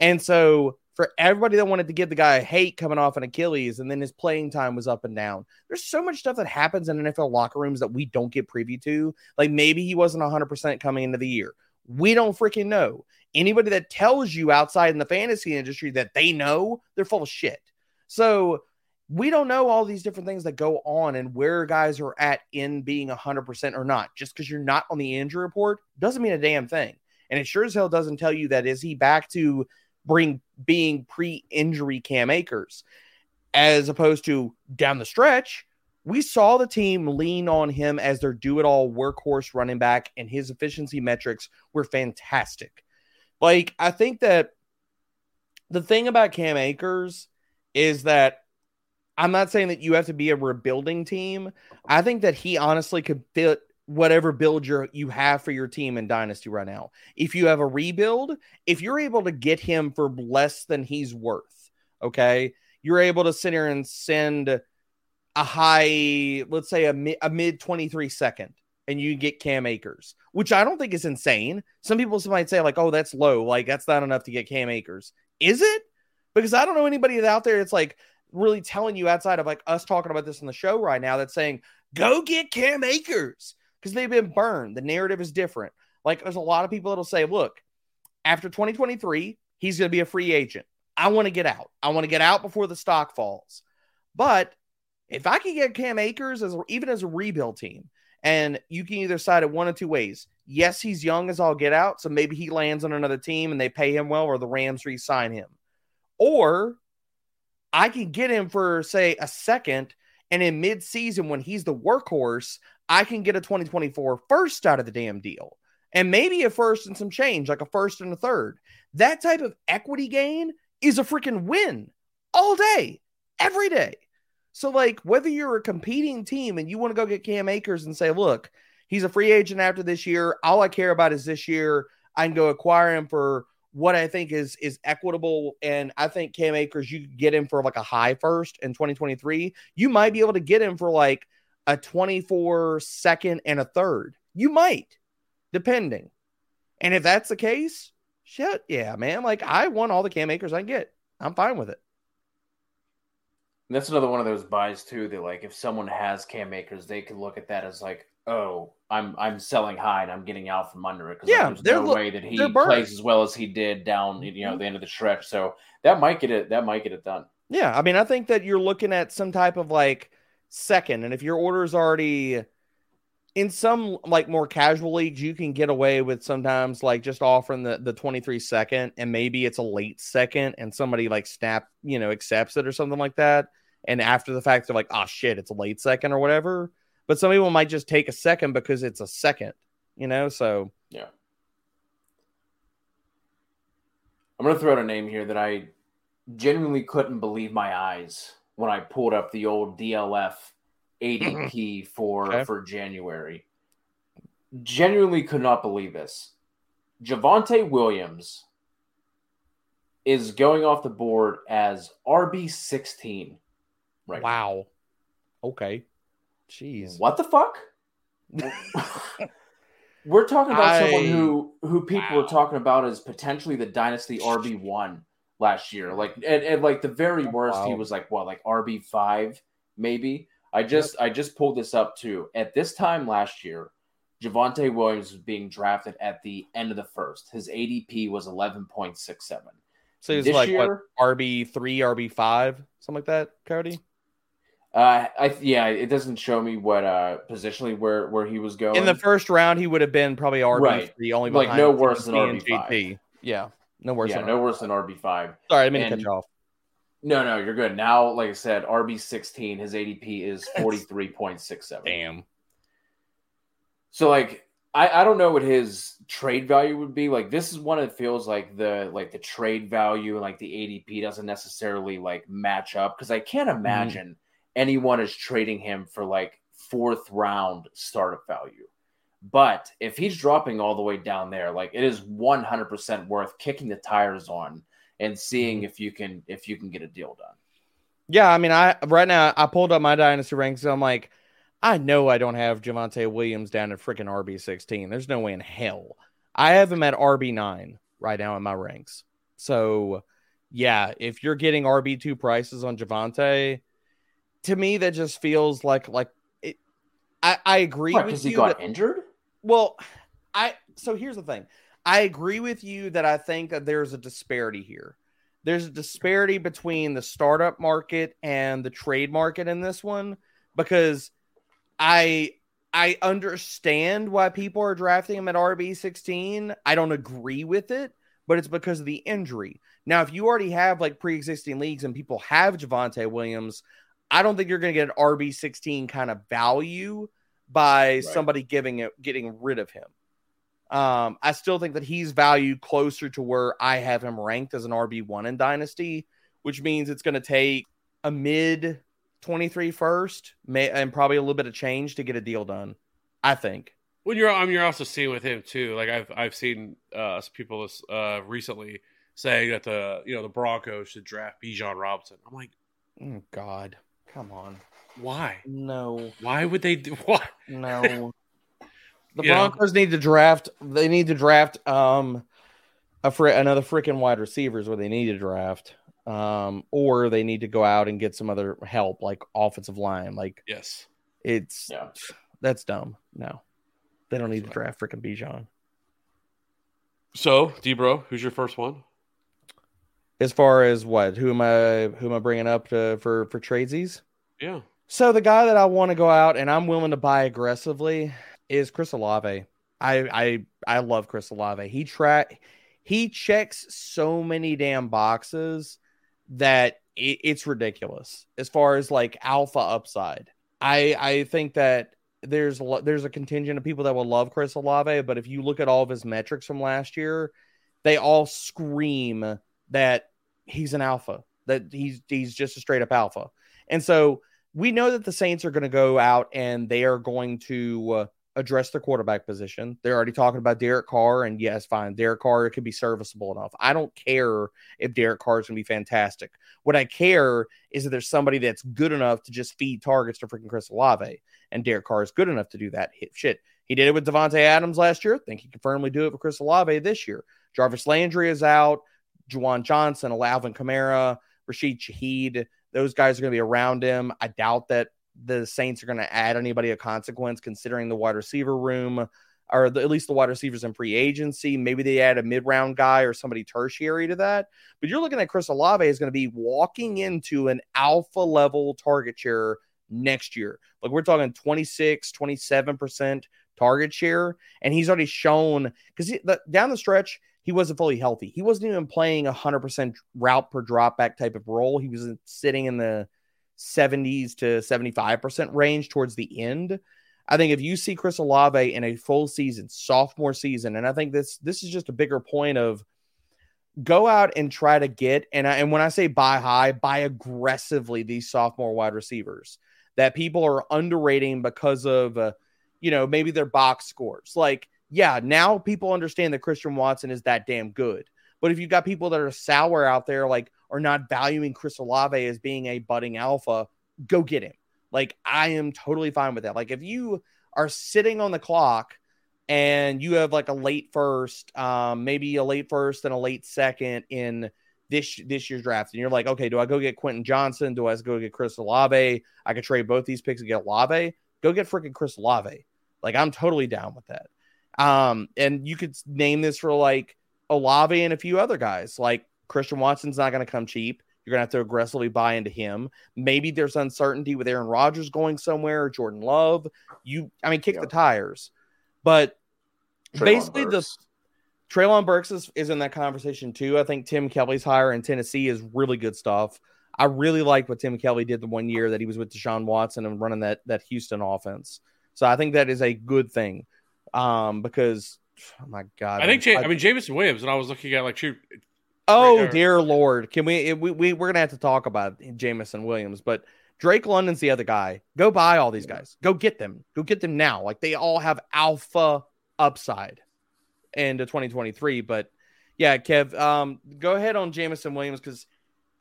And so for everybody that wanted to give the guy a hate coming off an Achilles and then his playing time was up and down. There's so much stuff that happens in NFL locker rooms that we don't get privy to. Like maybe he wasn't 100% coming into the year. We don't freaking know. Anybody that tells you outside in the fantasy industry that they know, they're full of shit. So we don't know all these different things that go on and where guys are at in being 100% or not. Just because you're not on the injury report doesn't mean a damn thing. And it sure as hell doesn't tell you that is he back to bring being pre-injury Cam Akers, as opposed to down the stretch. We saw the team lean on him as their do-it-all workhorse running back, and his efficiency metrics were fantastic. Like I think that the thing about Cam Akers is that I'm not saying that you have to be a rebuilding team. I think that he honestly could fit whatever build you you have for your team in dynasty right now. If you have a rebuild, if you're able to get him for less than he's worth, okay, you're able to sit here and send a high, let's say a, a mid 23 second, and you get Cam Akers, which I don't think is insane. Some people might say like, oh, that's low, like that's not enough to get Cam Akers. Is it? Because I don't know anybody out there. that's like really telling you outside of like us talking about this on the show right now that's saying go get Cam Akers because they've been burned. The narrative is different. Like there's a lot of people that'll say, look, after 2023, he's going to be a free agent. I want to get out. I want to get out before the stock falls. But if I can get Cam Akers as even as a rebuild team, and you can either side it one of two ways. Yes, he's young as I'll get out, so maybe he lands on another team and they pay him well, or the Rams re-sign him. Or I can get him for say a second, and in mid-season when he's the workhorse, I can get a 2024 first out of the damn deal and maybe a first and some change, like a first and a third. That type of equity gain is a freaking win all day, every day. So, like, whether you're a competing team and you want to go get Cam Akers and say, look, he's a free agent after this year. All I care about is this year. I can go acquire him for what I think is is equitable. And I think Cam Akers, you get him for like a high first in 2023. You might be able to get him for like a 24 second and a third. You might, depending. And if that's the case, shit, yeah, man. Like I want all the Cam Akers I can get. I'm fine with it. And that's another one of those buys too. That like if someone has Cam Akers, they could look at that as like, oh, I'm I'm selling high and I'm getting out from under it because Yeah, there's they're no way that he plays as well as he did down you know mm-hmm. the end of the stretch. So that might get it. That might get it done. Yeah, I mean, I think that you're looking at some type of like second, and if your order is already in some like more casual leagues, you can get away with sometimes like just offering the the 23 second, and maybe it's a late second, and somebody like snap, you know, accepts it or something like that, and after the fact, they're like, oh shit, it's a late second or whatever. But some people might just take a second because it's a second, you know. So Yeah. I'm gonna throw out a name here that I genuinely couldn't believe my eyes when I pulled up the old DLF ADP mm-hmm. for Okay. for January. Genuinely could not believe this. Javonte Williams is going off the board as RB 16. Right. wow, okay, jeez, What the fuck? We're talking about someone who who people Wow. were talking about as potentially the dynasty RB one last year. Like and, and like the very worst, he was like what, like RB five, maybe. I just I just pulled this up too. At this time last year, Javonte Williams was being drafted at the end of the first. His ADP was eleven point six seven. so he's like year, what RB three, RB five, something like that, Cody. uh, I yeah, it doesn't show me what uh positionally where where he was going. In the first round, he would have been probably RB Right. three, only Like, no worse than RB5. Yeah, no worse. yeah, than no worse than RB five. Sorry, I mean to cut you off. No, no, you're good. Now, like I said, RB sixteen, his ADP is forty three point six seven. Damn. So like I, I don't know what his trade value would be. Like this is one that feels like the like the trade value and like the ADP doesn't necessarily like match up because I can't mm-hmm. imagine anyone is trading him for like fourth round startup value. But if he's dropping all the way down there, like it is 100% worth kicking the tires on and seeing mm-hmm. if you can if you can get a deal done. Yeah, I mean, I right now I pulled up my dynasty ranks. And I'm like, I know I don't have Javonte Williams down at freaking RB 16. There's no way in hell. I have him at RB nine right now in my ranks. So, yeah, if you're getting RB two prices on Javonte, to me that just feels like like it. I I agree because he got that- injured. well, I so here's the thing. I agree with you that I think that there's a disparity here. There's a disparity between the startup market and the trade market in this one because I I understand why people are drafting him at RB16. I don't agree with it, but it's because of the injury. Now, if you already have like pre-existing leagues and people have Javonte Williams, I don't think you're going to get an RB16 kind of value by somebody giving it getting rid of him. Um, I still think that he's valued closer to where I have him ranked as an RB1 in Dynasty, which means it's going to take a mid 23 first may, and probably a little bit of change to get a deal done. I think. When you're, I mean, you're also seeing with him too. Like I've, I've seen uh, people uh, recently saying that the, you know, the Broncos should draft Bijan Robinson. I'm like, Oh, God. Come on. why? No, Why would they do what? no. The You know? Broncos need to draft. They need to draft um a fr- another freaking wide receivers where they need to draft. Um, or they need to go out and get some other help, like offensive line. Like Yes. it's Yeah. that's dumb. No, they don't need to draft freaking Bijan. So, Dbro, who's your first one? As far as what, who am I? Who am I bringing up to, for for tradesies? Yeah. So the guy that I want to go out and I'm willing to buy aggressively is Chris Olave. I I I love Chris Olave. He track he checks so many damn boxes that it, it's ridiculous as far as like alpha upside. I I think that there's there's a contingent of people that will love Chris Olave, but if you look at all of his metrics from last year, they all scream that he's an alpha, that he's he's just a straight up alpha. And so we know that the Saints are going to go out and they are going to uh, address the quarterback position. They're already talking about Derek Carr, and yes, fine, Derek Carr could be serviceable enough. I don't care if Derek Carr is going to be fantastic. What I care is that there's somebody that's good enough to just feed targets to freaking Chris Olave, and Derek Carr is good enough to do that. Shit. He did it with Davante Adams last year. think he can firmly do it with Chris Olave this year. Jarvis Landry is out. Juwan Johnson, Alvin Kamara, Rashid Shaheed. Those guys are going to be around him. I doubt that the Saints are going to add anybody of consequence considering the wide receiver room or the, at least the wide receivers in free agency. Maybe they add a mid round guy or somebody tertiary to that. But you're looking at Chris Olave is going to be walking into an alpha level target share next year. Like we're talking 26, 27% target share. And he's already shown because down the stretch, he wasn't fully healthy. He wasn't even playing a 100% route per drop back type of role. He was sitting in the 70s to 75% range towards the end. I think if you see Chris Olave in a full season, sophomore season, and I think this this is just a bigger point of go out and try to get and I, and when I say buy high, buy aggressively these sophomore wide receivers that people are underrating because of uh, you know maybe their box scores. Like yeah, now people understand that Christian Watson is that damn good. But if you've got people that are sour out there, like are not valuing Chris Olave as being a budding alpha, go get him. Like I am totally fine with that. Like if you are sitting on the clock and you have like a late first, um, maybe a late first and a late second in this this year's draft, and you're like, okay, do I go get Quentin Johnson? Do I go get Chris Olave? I could trade both these picks and get Olave. Go get freaking Chris Olave. Like I'm totally down with that. Um, and you could name this for like Olave and a few other guys. Like Christian Watson's not going to come cheap. You're going to have to aggressively buy into him. Maybe there's uncertainty with Aaron Rodgers going somewhere or Jordan Love. You, I mean, kick Yeah. the tires. But Treylon basically, the Burks. Treylon Burks is, is in that conversation too. I think Tim Kelly's hire in Tennessee is really good stuff. I really like what Tim Kelly did the one year that he was with Deshaun Watson and running that that Houston offense. So I think that is a good thing. Um, because oh my God, I think, Ja- I mean, Jameson Williams, and I was looking at like, shoot, Oh dear lord! Can we, we we we're gonna have to talk about Jameson Williams, but Drake London's the other guy. Go buy all these guys. Go get them. Go get them now. Like they all have alpha upside into 2023. But yeah, Kev, um, go ahead on Jameson Williams because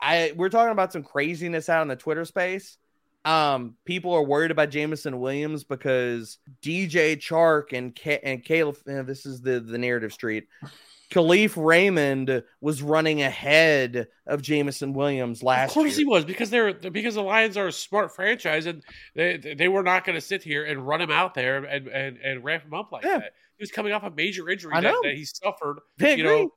I we're talking about some craziness out in the Twitter space. Um, people are worried about Jameson Williams because DJ Chark and K- and Caleb. eh, this is the the narrative street. Kalif Raymond was running ahead of Jameson Williams last Of course year. he was because they're because the Lions are a smart franchise and they they were not going to sit here and run him out there and and, and ramp him up like Yeah. that. He was coming off a major injury that, that he suffered. You agree. know,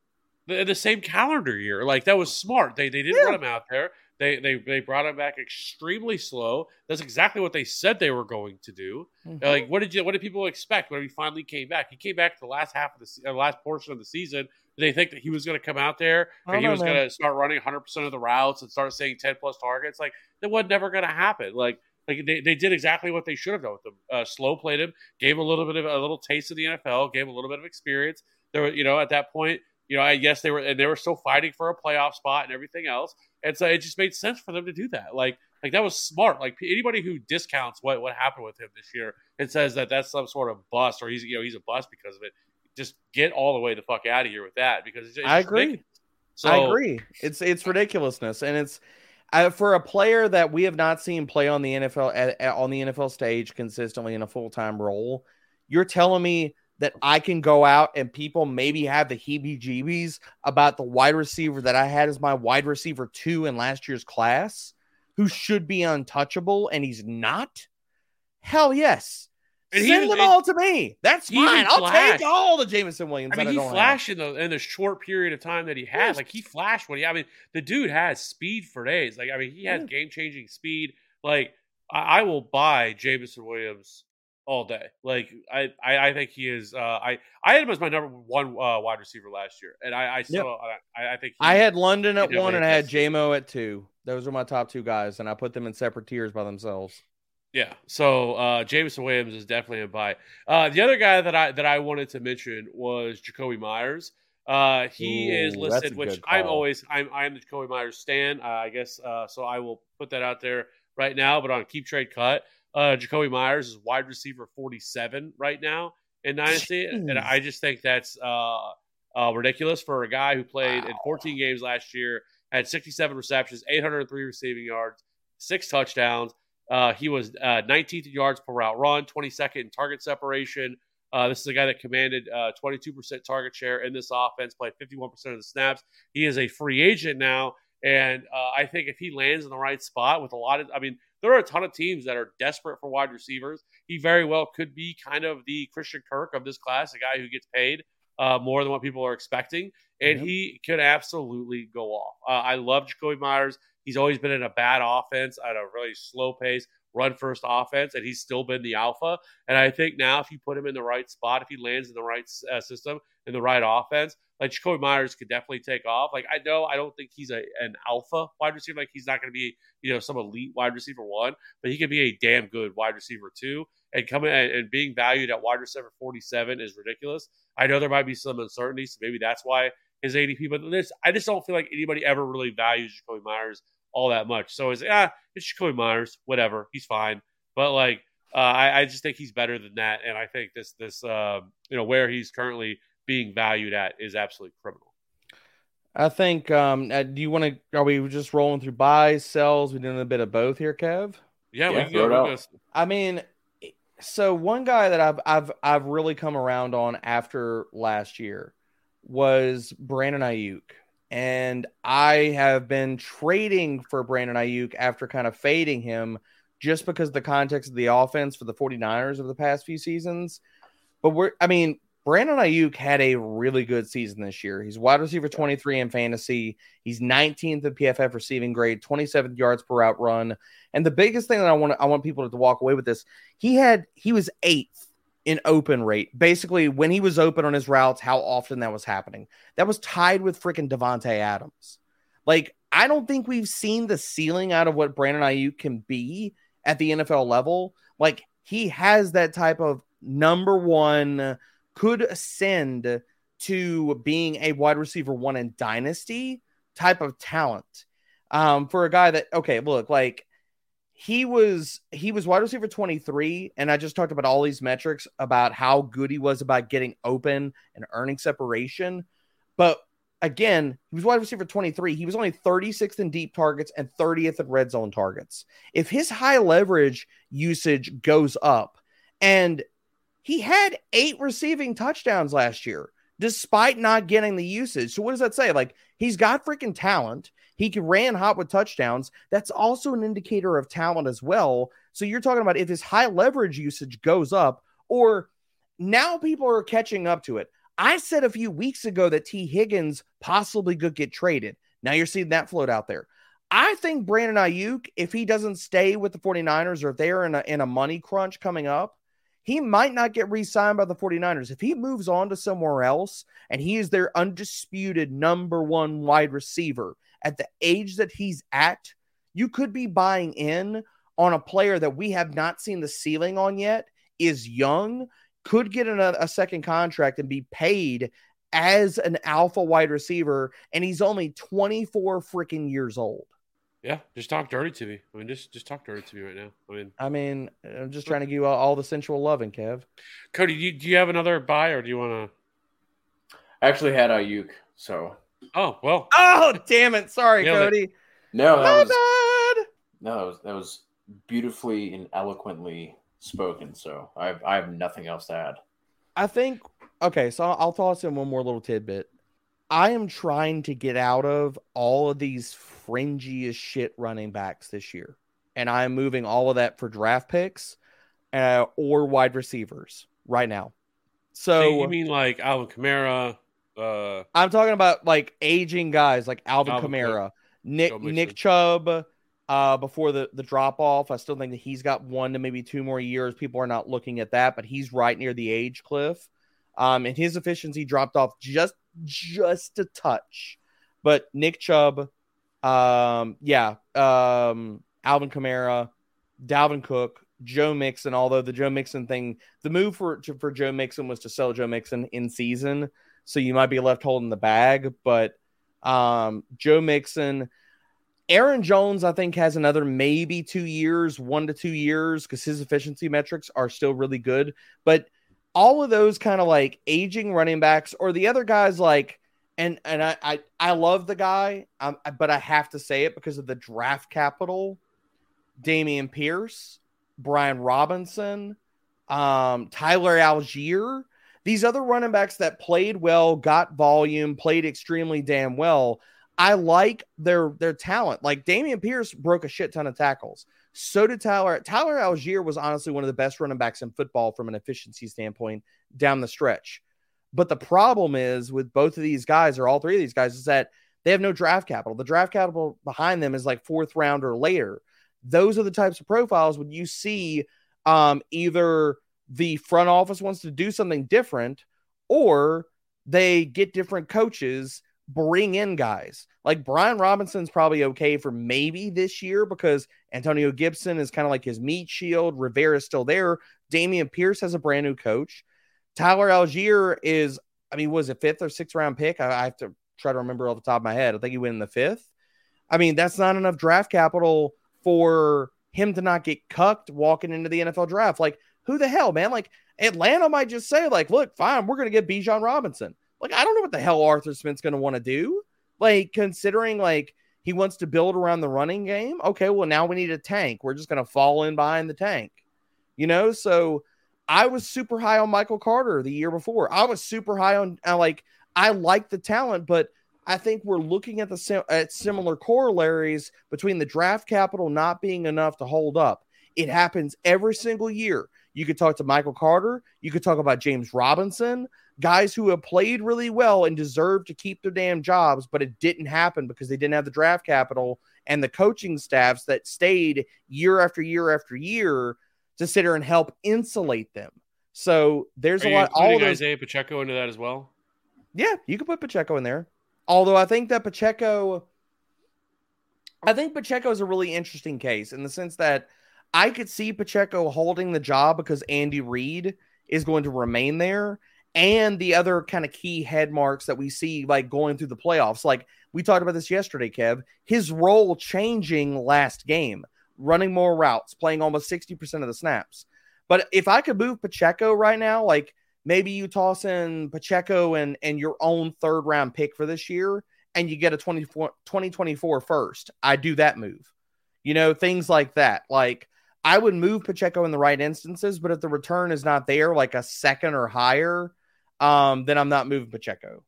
the, the same calendar year. Like that was smart. They they didn't Yeah. run him out there. They they they brought him back extremely slow. That's exactly what they said they were going to do. Mhm. Like, what did you? What did people expect when he finally came back? He came back the last half of the uh, last portion of the season. Did they think that he was going to come out there and he was going to start running 100 percent of the routes and start saying 10 plus targets? Like that was never going to happen. Like, like they, they did exactly what they should have done with him. Uh, slow played him, gave a little bit of a little taste of the NFL, gave a little bit of experience. There, were, you know, at that point, you know, I guess they were and they were still fighting for a playoff spot and everything else. And so it just made sense for them to do that. Like, like that was smart. Like anybody who discounts what what happened with him this year and says that that's some sort of bust or he's you know he's a bust because of it, just get all the way the fuck out of here with that because it's, it's I agree. ridiculous. So, I agree. It's it's ridiculousness, and it's uh, for a player that we have not seen play on the NFL at, at- on the NFL stage consistently in a full time role. You're telling me that I can go out and people maybe have the heebie-jeebies about the wide receiver that I had as my wide receiver two in last year's class, who should be untouchable, and he's not. Hell yes. And he Send even- them all to me. That's he fine. I'll flashed. take all the Jameson Williams. I mean, he have. flashed in the in the short period of time that he had. Yes. Like he flashed when he. I mean, the dude has speed for days. Like I mean, he has Yeah. game changing speed. Like I, I will buy Jameson Williams all day. Like I, I, I think he is. Uh, I I had him as my number one uh, wide receiver last year, and I, I still I, I think he, I had London at one and I had JMO at two. Those are my top two guys, and I put them in separate tiers by themselves. Yeah. So uh Jameson Williams is definitely a buy. Uh the other guy that I that I wanted to mention was Jakobi Meyers. Uh he is Ooh, that's listed, which I'm always I'm I'm the Jakobi Meyers stan, uh, I guess uh so I will put that out there right now, but on KeepTradeCut, uh Jakobi Meyers is wide receiver 47 right now in Dynasty. And I just think that's uh uh ridiculous for a guy who played in 14 games last year, had 67 receptions, 803 receiving yards, six touchdowns. Uh, he was uh, 19th in yards per route run, 22nd in target separation. Uh, this is a guy that commanded uh, 22% target share in this offense, played 51% of the snaps. He is a free agent now, and uh, I think if he lands in the right spot with a lot of, I mean, there are a ton of teams that are desperate for wide receivers. He very well could be kind of the Christian Kirk of this class, a guy who gets paid uh, more than what people are expecting, and Yep. he could absolutely go off. Uh, I love Jakobi Meyers. He's always been in a bad offense at a really slow pace, run first offense, and he's still been the alpha. And I think now, if you put him in the right spot, if he lands in the right uh, system, in the right offense, like Jakobi Meyers could definitely take off. Like I know, I don't think he's a an alpha wide receiver. Like he's not going to be, you know, some elite wide receiver one, but he could be a damn good wide receiver two. And coming and, and being valued at wide receiver forty seven is ridiculous. I know there might be some uncertainty, so maybe that's why his ADP. But this, I just don't feel like anybody ever really values Jakobi Meyers all that much. So it's ah, it's Jakobi Meyers, whatever, he's fine. But like, uh, I, I just think he's better than that, and I think this this uh, you know where he's currently being valued at is absolutely criminal. I think. Um, uh, do you want to? Are we just rolling through buys, sells? We're doing a bit of both here, Kev. Yeah, we Yeah, go. we can go- I mean, so one guy that I've I've I've really come around on after last year was Brandon Aiyuk. And I have been trading for Brandon Aiyuk after kind of fading him just because of the context of the offense for the 49ers of the past few seasons. But we're I mean, Brandon Aiyuk had a really good season this year. He's wide receiver 23 in fantasy. He's 19th in PFF receiving grade, 27 yards per route run. And the biggest thing that I want I want people to walk away with this, he had he was eighth in open rate. Basically, when he was open on his routes, how often that was happening. That was tied with freaking Davante Adams. Like, I don't think we've seen the ceiling out of what Brandon Aiyuk can be at the NFL level. Like, he has that type of number one, could ascend to being a wide receiver one in dynasty type of talent. Um, for a guy that, okay, look, like he was he was wide receiver 23 and i just talked about all these metrics about how good he was about getting open and earning separation. But again he was wide receiver 23 he was only 36th in deep targets and 30th in red zone targets. If his high leverage usage goes up and he had eight receiving touchdowns last year despite not getting the usage so what does that say like he's got freaking talent he ran hot with touchdowns. That's also an indicator of talent as well. So you're talking about if his high leverage usage goes up, or now people are catching up to it. I said a few weeks ago that Tee Higgins possibly could get traded. Now you're seeing that float out there. I think Brandon Aiyuk, if he doesn't stay with the 49ers or if they're in a, in a money crunch coming up, he might not get re signed by the 49ers. If he moves on to somewhere else and he is their undisputed number one wide receiver at the age that he's at, you could be buying in on a player that we have not seen the ceiling on yet, is young, could get a, a second contract and be paid as an alpha wide receiver, and he's only 24 freaking years old. Yeah, just talk dirty to me. I mean, just just talk dirty to me right now. I mean, I mean, I'm just trying to give you all, all the sensual loving, Kev. Cody, do you, do you have another buy, or do you want to? I actually had Aiyuk, so Oh well. Oh damn it! Sorry, Cody. It. No, that was, bad. No, that was, that was beautifully and eloquently spoken. So I have, I have nothing else to add. I think okay. So I'll toss in one more little tidbit. I am trying to get out of all of these fringy as shit running backs this year, and I am moving all of that for draft picks uh, or wide receivers right now. So, so you mean like Alvin Kamara, uh, I'm talking about like aging guys like Alvin, Alvin Kamara, Nick Nick Chubb. Uh, before the the drop off, I still think that he's got one to maybe two more years. People are not looking at that, but he's right near the age cliff. Um, and his efficiency dropped off just just a touch. But Nick Chubb, um, yeah, um, Alvin Kamara, Dalvin Cook, Joe Mixon. Although the Joe Mixon thing, the move for for Joe Mixon was to sell Joe Mixon in season so you might be left holding the bag. But um, Joe Mixon, Aaron Jones, I think has another maybe two years, one to two years, because his efficiency metrics are still really good. But all of those kind of like aging running backs, or the other guys like, and and I I, I love the guy, um, but I have to say it because of the draft capital. Dameon Pierce, Brian Robinson, um, Tyler Allgeier, these other running backs that played well, got volume, played extremely damn well. I like their their talent. Like Dameon Pierce broke a shit ton of tackles. So did Tyler. Tyler Allgeier was honestly one of the best running backs in football from an efficiency standpoint down the stretch. But the problem is with both of these guys, or all three of these guys, is that they have no draft capital. The draft capital behind them is like fourth round or later. Those are the types of profiles when you see um, either the front office wants to do something different or they get different coaches bring in guys like Brian Robinson's probably okay for maybe this year because Antonio Gibson is kind of like his meat shield. Rivera's still there. Dameon Pierce has a brand new coach. Tyler Allgeier is, I mean, was it fifth or sixth round pick? I, I have to try to remember off the top of my head. I think he went in the fifth. I mean, that's not enough draft capital for him to not get cucked walking into the NFL draft. Like who the hell, man? Like Atlanta might just say, like, look, fine, we're gonna get Bijan Robinson. Like, I don't know what the hell Arthur Smith's gonna want to do. Like, considering like he wants to build around the running game. Okay, well, now we need a tank. We're just gonna fall in behind the tank. You know, so I was super high on Michael Carter the year before. I was super high on uh, like I like the talent, but I think we're looking at the same at similar corollaries between the draft capital not being enough to hold up. It happens every single year. You could talk to Michael Carter. You could talk about James Robinson, guys who have played really well and deserve to keep their damn jobs, but it didn't happen because they didn't have the draft capital and the coaching staffs that stayed year after year after year to sit here and help insulate them. So there's Are a lot. All of those, Isaiah Pacheco into that as well. Yeah, you could put Pacheco in there. Although I think that Pacheco, I think Pacheco is a really interesting case in the sense that I could see Pacheco holding the job because Andy Reid is going to remain there. And the other kind of key head marks that we see like going through the playoffs. Like we talked about this yesterday, Kev, his role changing last game. Running more routes, playing almost 60% of the snaps. But if I could move Pacheco right now, like maybe you toss in Pacheco and, and your own third round pick for this year and you get a 24, 2024 first, I do that move. You know, things like that. Like I would move Pacheco in the right instances, but if the return is not there, like a second or higher, um, then I'm not moving Pacheco.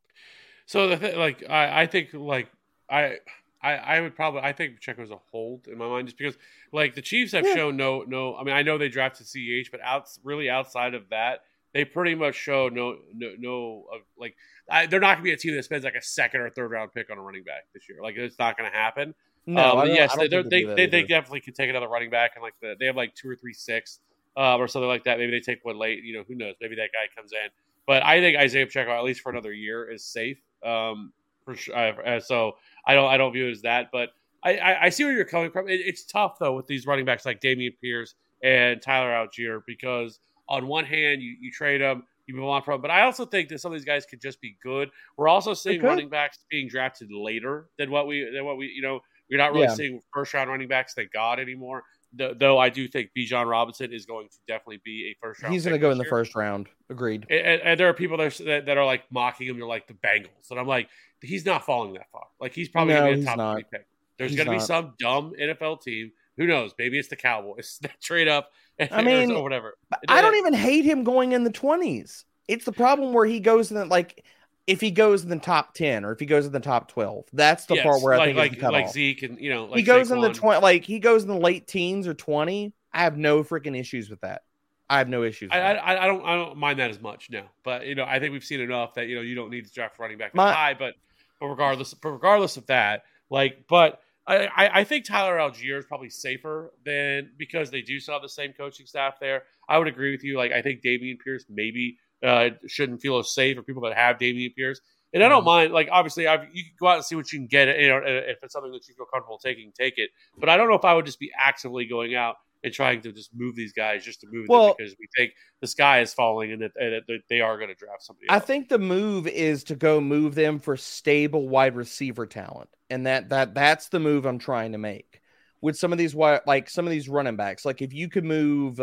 So the thing, like I, I think like I, I I would probably I think Pacheco's a hold in my mind just because like the Chiefs have Yeah. shown no no I mean I know they drafted CEH but out really outside of that they pretty much show no no no uh, like I, they're not gonna be a team that spends like a second or third round pick on a running back this year like it's not gonna happen. No, um, yes, they, they, they, they definitely could take another running back and like the, they have like two or three six uh, or something like that. Maybe they take one late. You know, who knows? Maybe that guy comes in. But I think Isaiah Pacheco, at least for another year, is safe. Um, for sure. Uh, so I don't I don't view it as that. But I, I, I see where you're coming from. It, it's tough though with these running backs like Dameon Pierce and Tyler Allgeier because on one hand you, you trade them, you move on from. But I also think that some of these guys could just be good. We're also seeing running backs being drafted later than what we than what we you know we're not really Yeah. seeing first round running backs. Thank God anymore. Th- Though I do think Bijan Robinson is going to definitely be a first round. He's going to go in the first round. Agreed. And, and- and there are people that are, that, that are like mocking him. They're like the Bengals, and I'm like, he's not falling that far. Like he's probably No, going to be a top not. twenty pick. There's going to be some dumb NFL team. Who knows? Maybe it's the Cowboys that trade up. I mean, or whatever. I don't even hate him going in the 20s. It's the problem where he goes in the, like, if he goes in the top 10 or if he goes in the top 12. That's the Yes, part where I like think like like cutoff. Zeke and you know like he goes in the 20, like, he goes in the late teens or 20. I have no freaking issues with that. I have no issues. I, that. I I don't I don't mind that as much now, but you know I think we've seen enough that you know you don't need to draft running back My- high, but but regardless but regardless of that, like but I, I I think Tyler Allgeier is probably safer than because they do still have the same coaching staff there. I would agree with you. Like I think Dameon Pierce maybe uh, shouldn't feel as safe for people that have Dameon Pierce. And I Mm-hmm. don't mind, like obviously, I've, you can go out and see what you can get. You know, if it's something that you feel comfortable taking, take it. But I don't know if I would just be actively going out and trying to just move these guys just to move Well- them because we think the sky is falling and that, and that they are going to draft somebody. I think the move is to go move them for stable wide receiver talent, and that that that's the move I'm trying to make with some of these like some of these running backs. Like if you could move,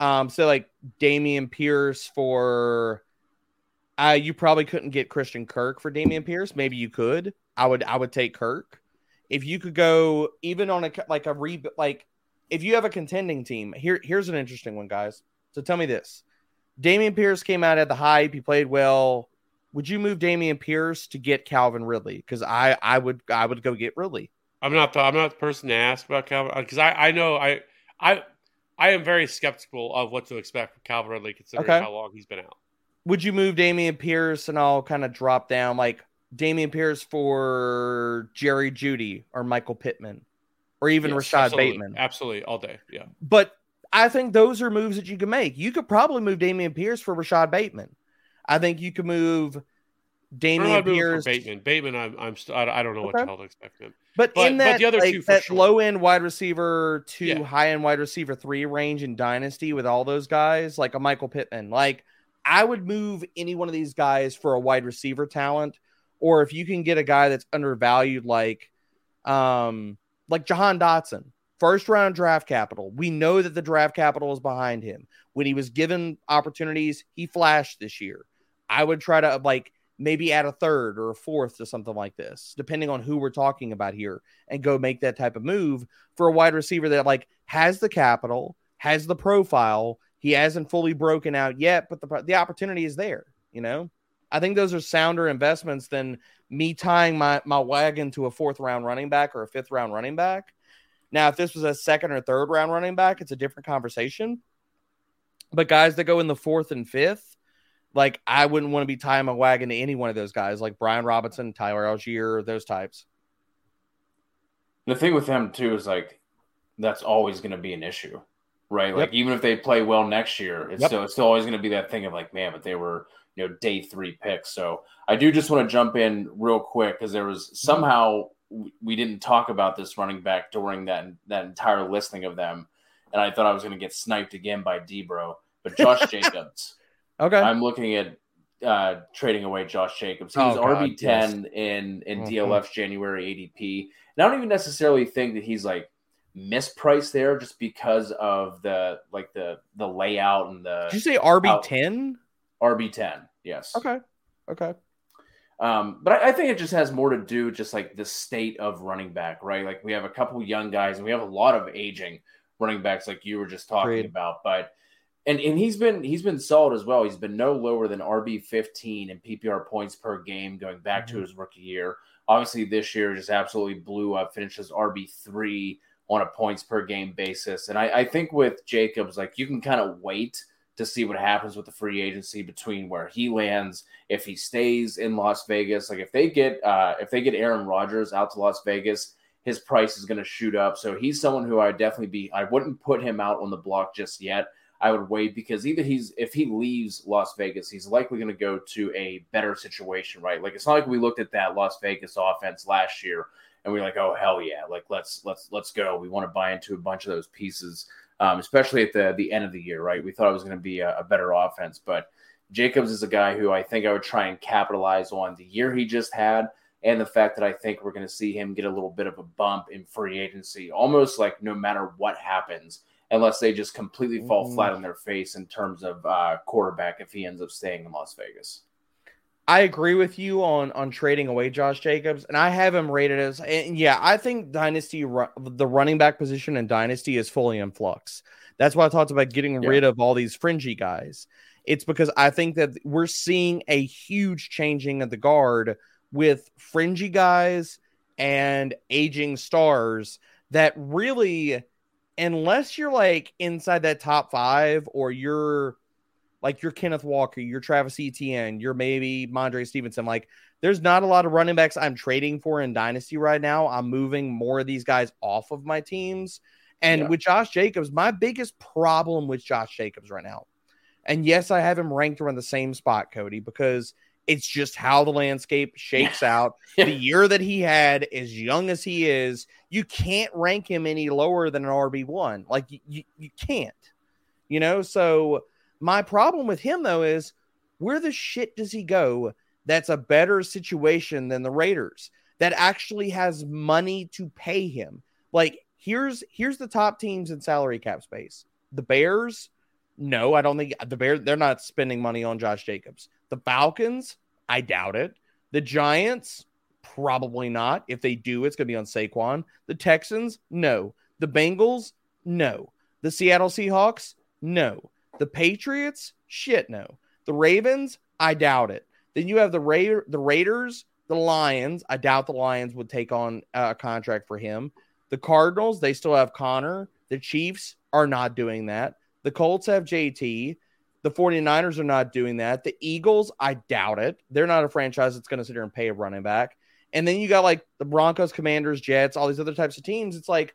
um, say like Dameon Pierce for, uh, you probably couldn't get Christian Kirk for Dameon Pierce. Maybe you could. I would I would take Kirk if you could go even on a like a re like if you have a contending team. Here here's an interesting one, guys. So tell me this. Dameon Pierce came out at the hype. He played well. Would you move Dameon Pierce to get Calvin Ridley? Because I, I would I would go get Ridley. I'm not the I'm not the person to ask about Calvin because I, I know I I I am very skeptical of what to expect from Calvin Ridley considering Okay. how long he's been out. Would you move Dameon Pierce and I'll kind of drop down like Dameon Pierce for Jerry Jeudy or Michael Pittman or even Yes, Rashod absolutely. Bateman? absolutely all day. Yeah, But I think those are moves that you can make. You could probably move Dameon Pierce for Rashod Bateman. I think you could move Dameon not moving for Pierce. Bateman. Bateman, I'm I'm st- I don't know what the hell to expect from him. But, But- in but the other like, two for that sure. low end wide receiver two, Yeah. high end wide receiver three range in Dynasty with all those guys, like a Michael Pittman, like I would move any one of these guys for a wide receiver talent, or if you can get a guy that's undervalued, like, um, like Jahan Dotson, first round draft capital. We know that the draft capital is behind him. When he was given opportunities, he flashed this year. I would try to like maybe add a third or a fourth to something like this, depending on who we're talking about here, and go make that type of move for a wide receiver that like has the capital, has the profile. He hasn't fully broken out yet, but the the opportunity is there. You know, I think those are sounder investments than me tying my my wagon to a fourth round running back or a fifth round running back. Now, if this was a second or third round running back, it's a different conversation. But guys that go in the fourth and fifth, like I wouldn't want to be tying my wagon to any one of those guys, like Brian Robinson, Tyler Allgeier, those types. The thing with them too is like that's always going to be an issue, right? Yep. Like even if they play well next year, it's Yep. still it's still always going to be that thing of like, man, but they were you know day three picks. So I do just want to jump in real quick because there was somehow we didn't talk about this running back during that that entire listing of them, and I thought I was going to get sniped again by Dbro, but Josh Jacobs. Okay. I'm looking at uh, trading away Josh Jacobs. He Oh, was RB ten in in Mhm. DLF's January ADP, and I don't even necessarily think that he's like mispriced there just because of the like the the layout and the Did you say RB ten? RB ten. Yes. Okay. Okay. Um, but I, I, think it just has more to do just like the state of running back, right? Like we have a couple young guys and we have a lot of aging running backs, like you were just talking Great. about. But and and he's been he's been solid as well. He's been no lower than RB fifteen in PPR points per game going back mm-hmm. to his rookie year. Obviously, this year just absolutely blew up, finishes RB three on a points per game basis. And I, I think with Jacobs, like you can kind of wait to see what happens with the free agency between where he lands, if he stays in Las Vegas. Like if they get uh, if they get Aaron Rodgers out to Las Vegas, his price is going to shoot up. So he's someone who I'd definitely be. I wouldn't put him out on the block just yet. I would wait because even he's if he leaves Las Vegas, he's likely going to go to a better situation, right? Like it's not like we looked at that Las Vegas offense last year and we are like, oh hell yeah, like let's let's let's go. We want to buy into a bunch of those pieces, um, especially at the the end of the year, right? We thought it was going to be a, a better offense, but Jacobs is a guy who I think I would try and capitalize on the year he just had and the fact that I think we're going to see him get a little bit of a bump in free agency, almost like no matter what happens, unless they just completely fall mm-hmm. flat on their face in terms of uh, quarterback if he ends up staying in Las Vegas. I agree with you on on trading away Josh Jacobs, and I have him rated as and yeah. I think Dynasty the running back position in Dynasty is fully in flux. That's why I talked about getting yeah. rid of all these fringy guys. It's because I think that we're seeing a huge changing of the guard with fringy guys and aging stars that really, unless you're like inside that top five or you're like you're Kenneth Walker, you're Travis Etienne, you're maybe Mondre Stevenson. Like there's not a lot of running backs I'm trading for in Dynasty right now. I'm moving more of these guys off of my teams. And yeah. with Josh Jacobs, my biggest problem with Josh Jacobs right now, and yes, I have him ranked around the same spot, Cody, because it's just how the landscape shakes out. The year that he had, as young as he is, you can't rank him any lower than an RB1. Like you, you, you can't, you know? So my problem with him though is where the shit does he go that's a better situation than the Raiders that actually has money to pay him? Like here's here's the top teams in salary cap space. The Bears, no, I don't think the Bears they're not spending money on Josh Jacobs. The Falcons, I doubt it. The Giants, probably not. If they do, it's going to be on Saquon. The Texans, no. The Bengals, no. The Seattle Seahawks, no. The Patriots, shit, no. The Ravens, I doubt it. Then you have the Ra- the Raiders, the Lions. I doubt the Lions would take on a contract for him. The Cardinals, they still have Conner. The Chiefs are not doing that. The Colts have JT. The 49ers are not doing that. The Eagles, I doubt it. They're not a franchise that's going to sit here and pay a running back. And then you got like the Broncos, Commanders, Jets, all these other types of teams. It's like,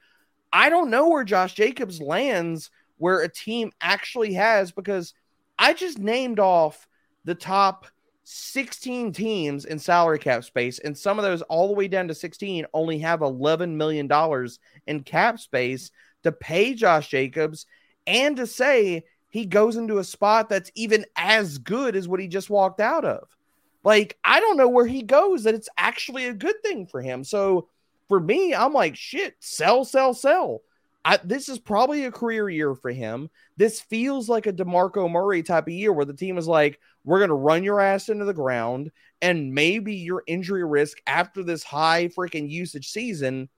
I don't know where Josh Jacobs lands where a team actually has because I just named off the top 16 teams in salary cap space, and some of those all the way down to 16 only have $11 million in cap space to pay Josh Jacobs and to say he goes into a spot that's even as good as what he just walked out of. Like, I don't know where he goes that it's actually a good thing for him. So for me, I'm like, shit, sell, sell, sell. I, this is probably a career year for him. This feels like a DeMarco Murray type of year where the team is like, we're going to run your ass into the ground. And maybe your injury risk after this high freaking usage season,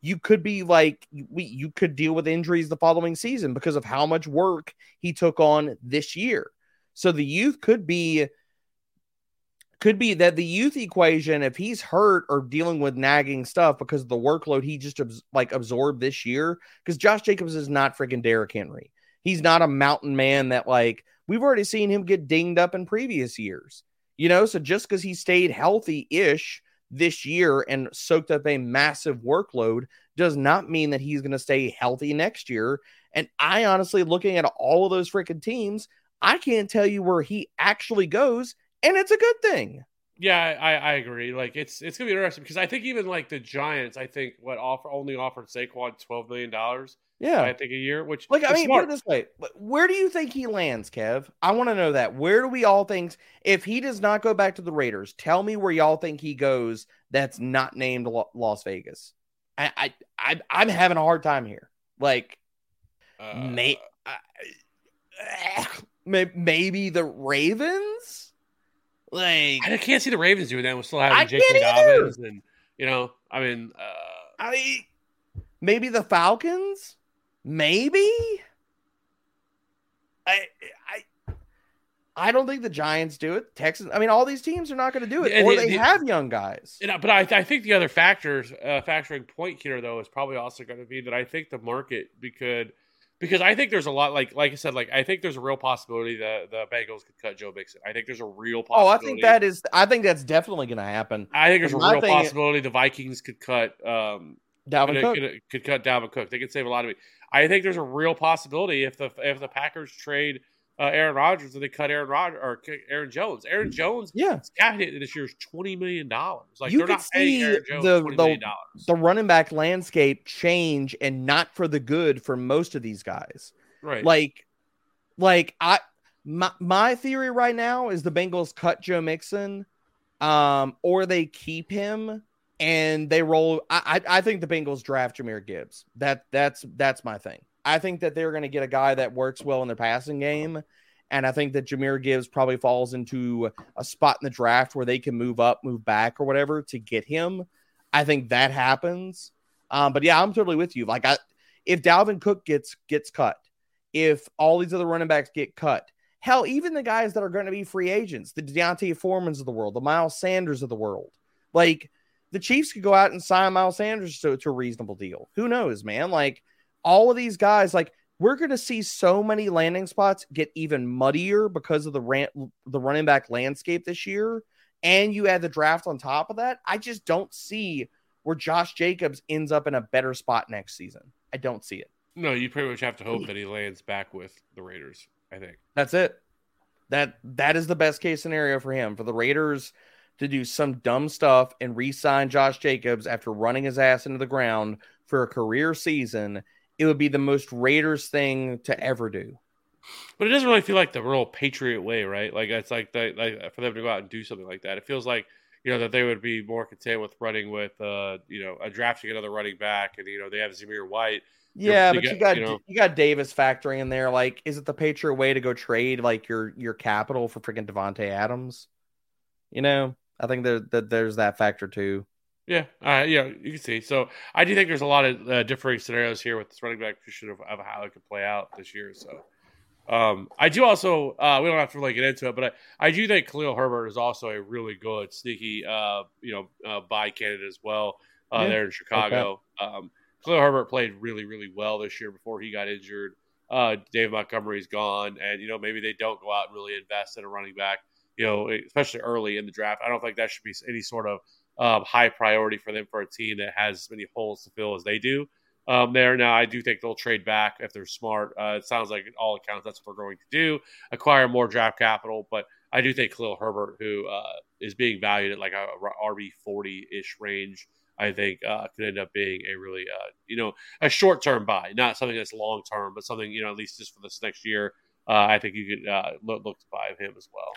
you could be like, we, you could deal with injuries the following season because of how much work he took on this year. So the youth could be could be that the youth equation, if he's hurt or dealing with nagging stuff because of the workload he just like absorbed this year, because Josh Jacobs is not freaking Derrick Henry. He's not a mountain man that like we've already seen him get dinged up in previous years. You know, so just because he stayed healthy ish this year and soaked up a massive workload does not mean that he's going to stay healthy next year. And I honestly, looking at all of those freaking teams, I can't tell you where he actually goes and it's a good thing. Yeah, I, I agree. Like it's it's gonna be interesting because I think even like the Giants, I think what offer only offered Saquon twelve million dollars. Yeah, I think a year. Which like I mean, smart. put it this way: where do you think he lands, Kev? I want to know that. Where do we all think if he does not go back to the Raiders? Tell me where y'all think he goes. That's not named Las Vegas. I, I, I I'm having a hard time here. Like, Uh, may, I, may- maybe the Ravens. Like, I can't see the Ravens doing that. We're still having J.K. Dobbins, and you know, I mean, uh, I maybe the Falcons. Maybe. I I I don't think the Giants do it. Texans. I mean, all these teams are not going to do it, Yeah, or the- they the- have young guys. you know, but I, I think the other factors, uh, factoring point here though, is probably also going to be that I think the market could, because I think there's a lot like like I said, like I think there's a real possibility that the Bengals could cut Joe Mixon. I think there's a real possibility. Oh, I think that is. I think that's definitely going to happen. I think there's a real possibility the Vikings could cut um Dalvin could, Cook. could, could cut Dalvin Cook. They could save a lot of it. I think there's a real possibility if the if the Packers trade uh, Aaron Rodgers and they cut Aaron Rodgers or Aaron Jones. Aaron Jones yeah, cap hit this year is twenty million dollars. Like You they're not paying see Aaron Jones the- twenty the- million dollars. the running back landscape change, and not for the good for most of these guys. Right. Like, like I my my theory right now is the Bengals cut Joe Mixon, um, or they keep him and they roll. I I, I think the Bengals draft Jahmyr Gibbs. That that's that's my thing. I think that they're going to get a guy that works well in their passing game. And I think that Jahmyr Gibbs probably falls into a spot in the draft where they can move up, move back, or whatever to get him. I think that happens. Um, but yeah, I'm totally with you. Like I if Dalvin Cook gets gets cut, if all these other running backs get cut, hell, even the guys that are going to be free agents, the D'Onta Foremans of the world, the Miles Sanders of the world, like the Chiefs could go out and sign Miles Sanders to, to a reasonable deal. Who knows, man? Like all of these guys, like we're going to see so many landing spots get even muddier because of the ran- the running back landscape this year. And you add the draft on top of that. I just don't see where Josh Jacobs ends up in a better spot next season. I don't see it. no, you pretty much have to hope that he lands back with the Raiders. I think. That's it. That that is the best case scenario for him. For the Raiders to do some dumb stuff and re-sign Josh Jacobs after running his ass into the ground for a career season, it would be the most Raiders thing to ever do. But it doesn't really feel like the real Patriot way, right? Like it's like they, like for them to go out and do something like that. It feels like you know that they would be more content with running with uh you know a drafting another running back, and you know they have Zamir White. Yeah, you but got- you got you know- you got Davis factoring in there. Like, is it the Patriot way to go trade like your your capital for freaking Davante Adams? You know, I think there that there's that factor too. Yeah, uh, yeah, you can see. So I do think there's a lot of uh, differing scenarios here with this running back position of, of how it could play out this year. So um, I do also uh, we don't have to really get into it, but I, I do think Khalil Herbert is also a really good sneaky uh, you know uh, buy candidate as well uh, Yeah, there in Chicago. Um, Khalil Herbert played really really well this year before he got injured. Uh, Dave Montgomery's gone, and you know maybe they don't go out and really invest in a running back. You know, especially early in the draft. I don't think that should be any sort of um, high priority for them for a team that has as many holes to fill as they do. Um, there now, I do think they'll trade back if they're smart. Uh, it sounds like, all accounts, that's what they're going to do: acquire more draft capital. But I do think Khalil Herbert, who uh, is being valued at like a RB forty ish range, I think uh, could end up being a really, uh, you know, a short term buy, not something that's long term, but something you know at least just for this next year. Uh, I think you could uh, look, look to buy him as well.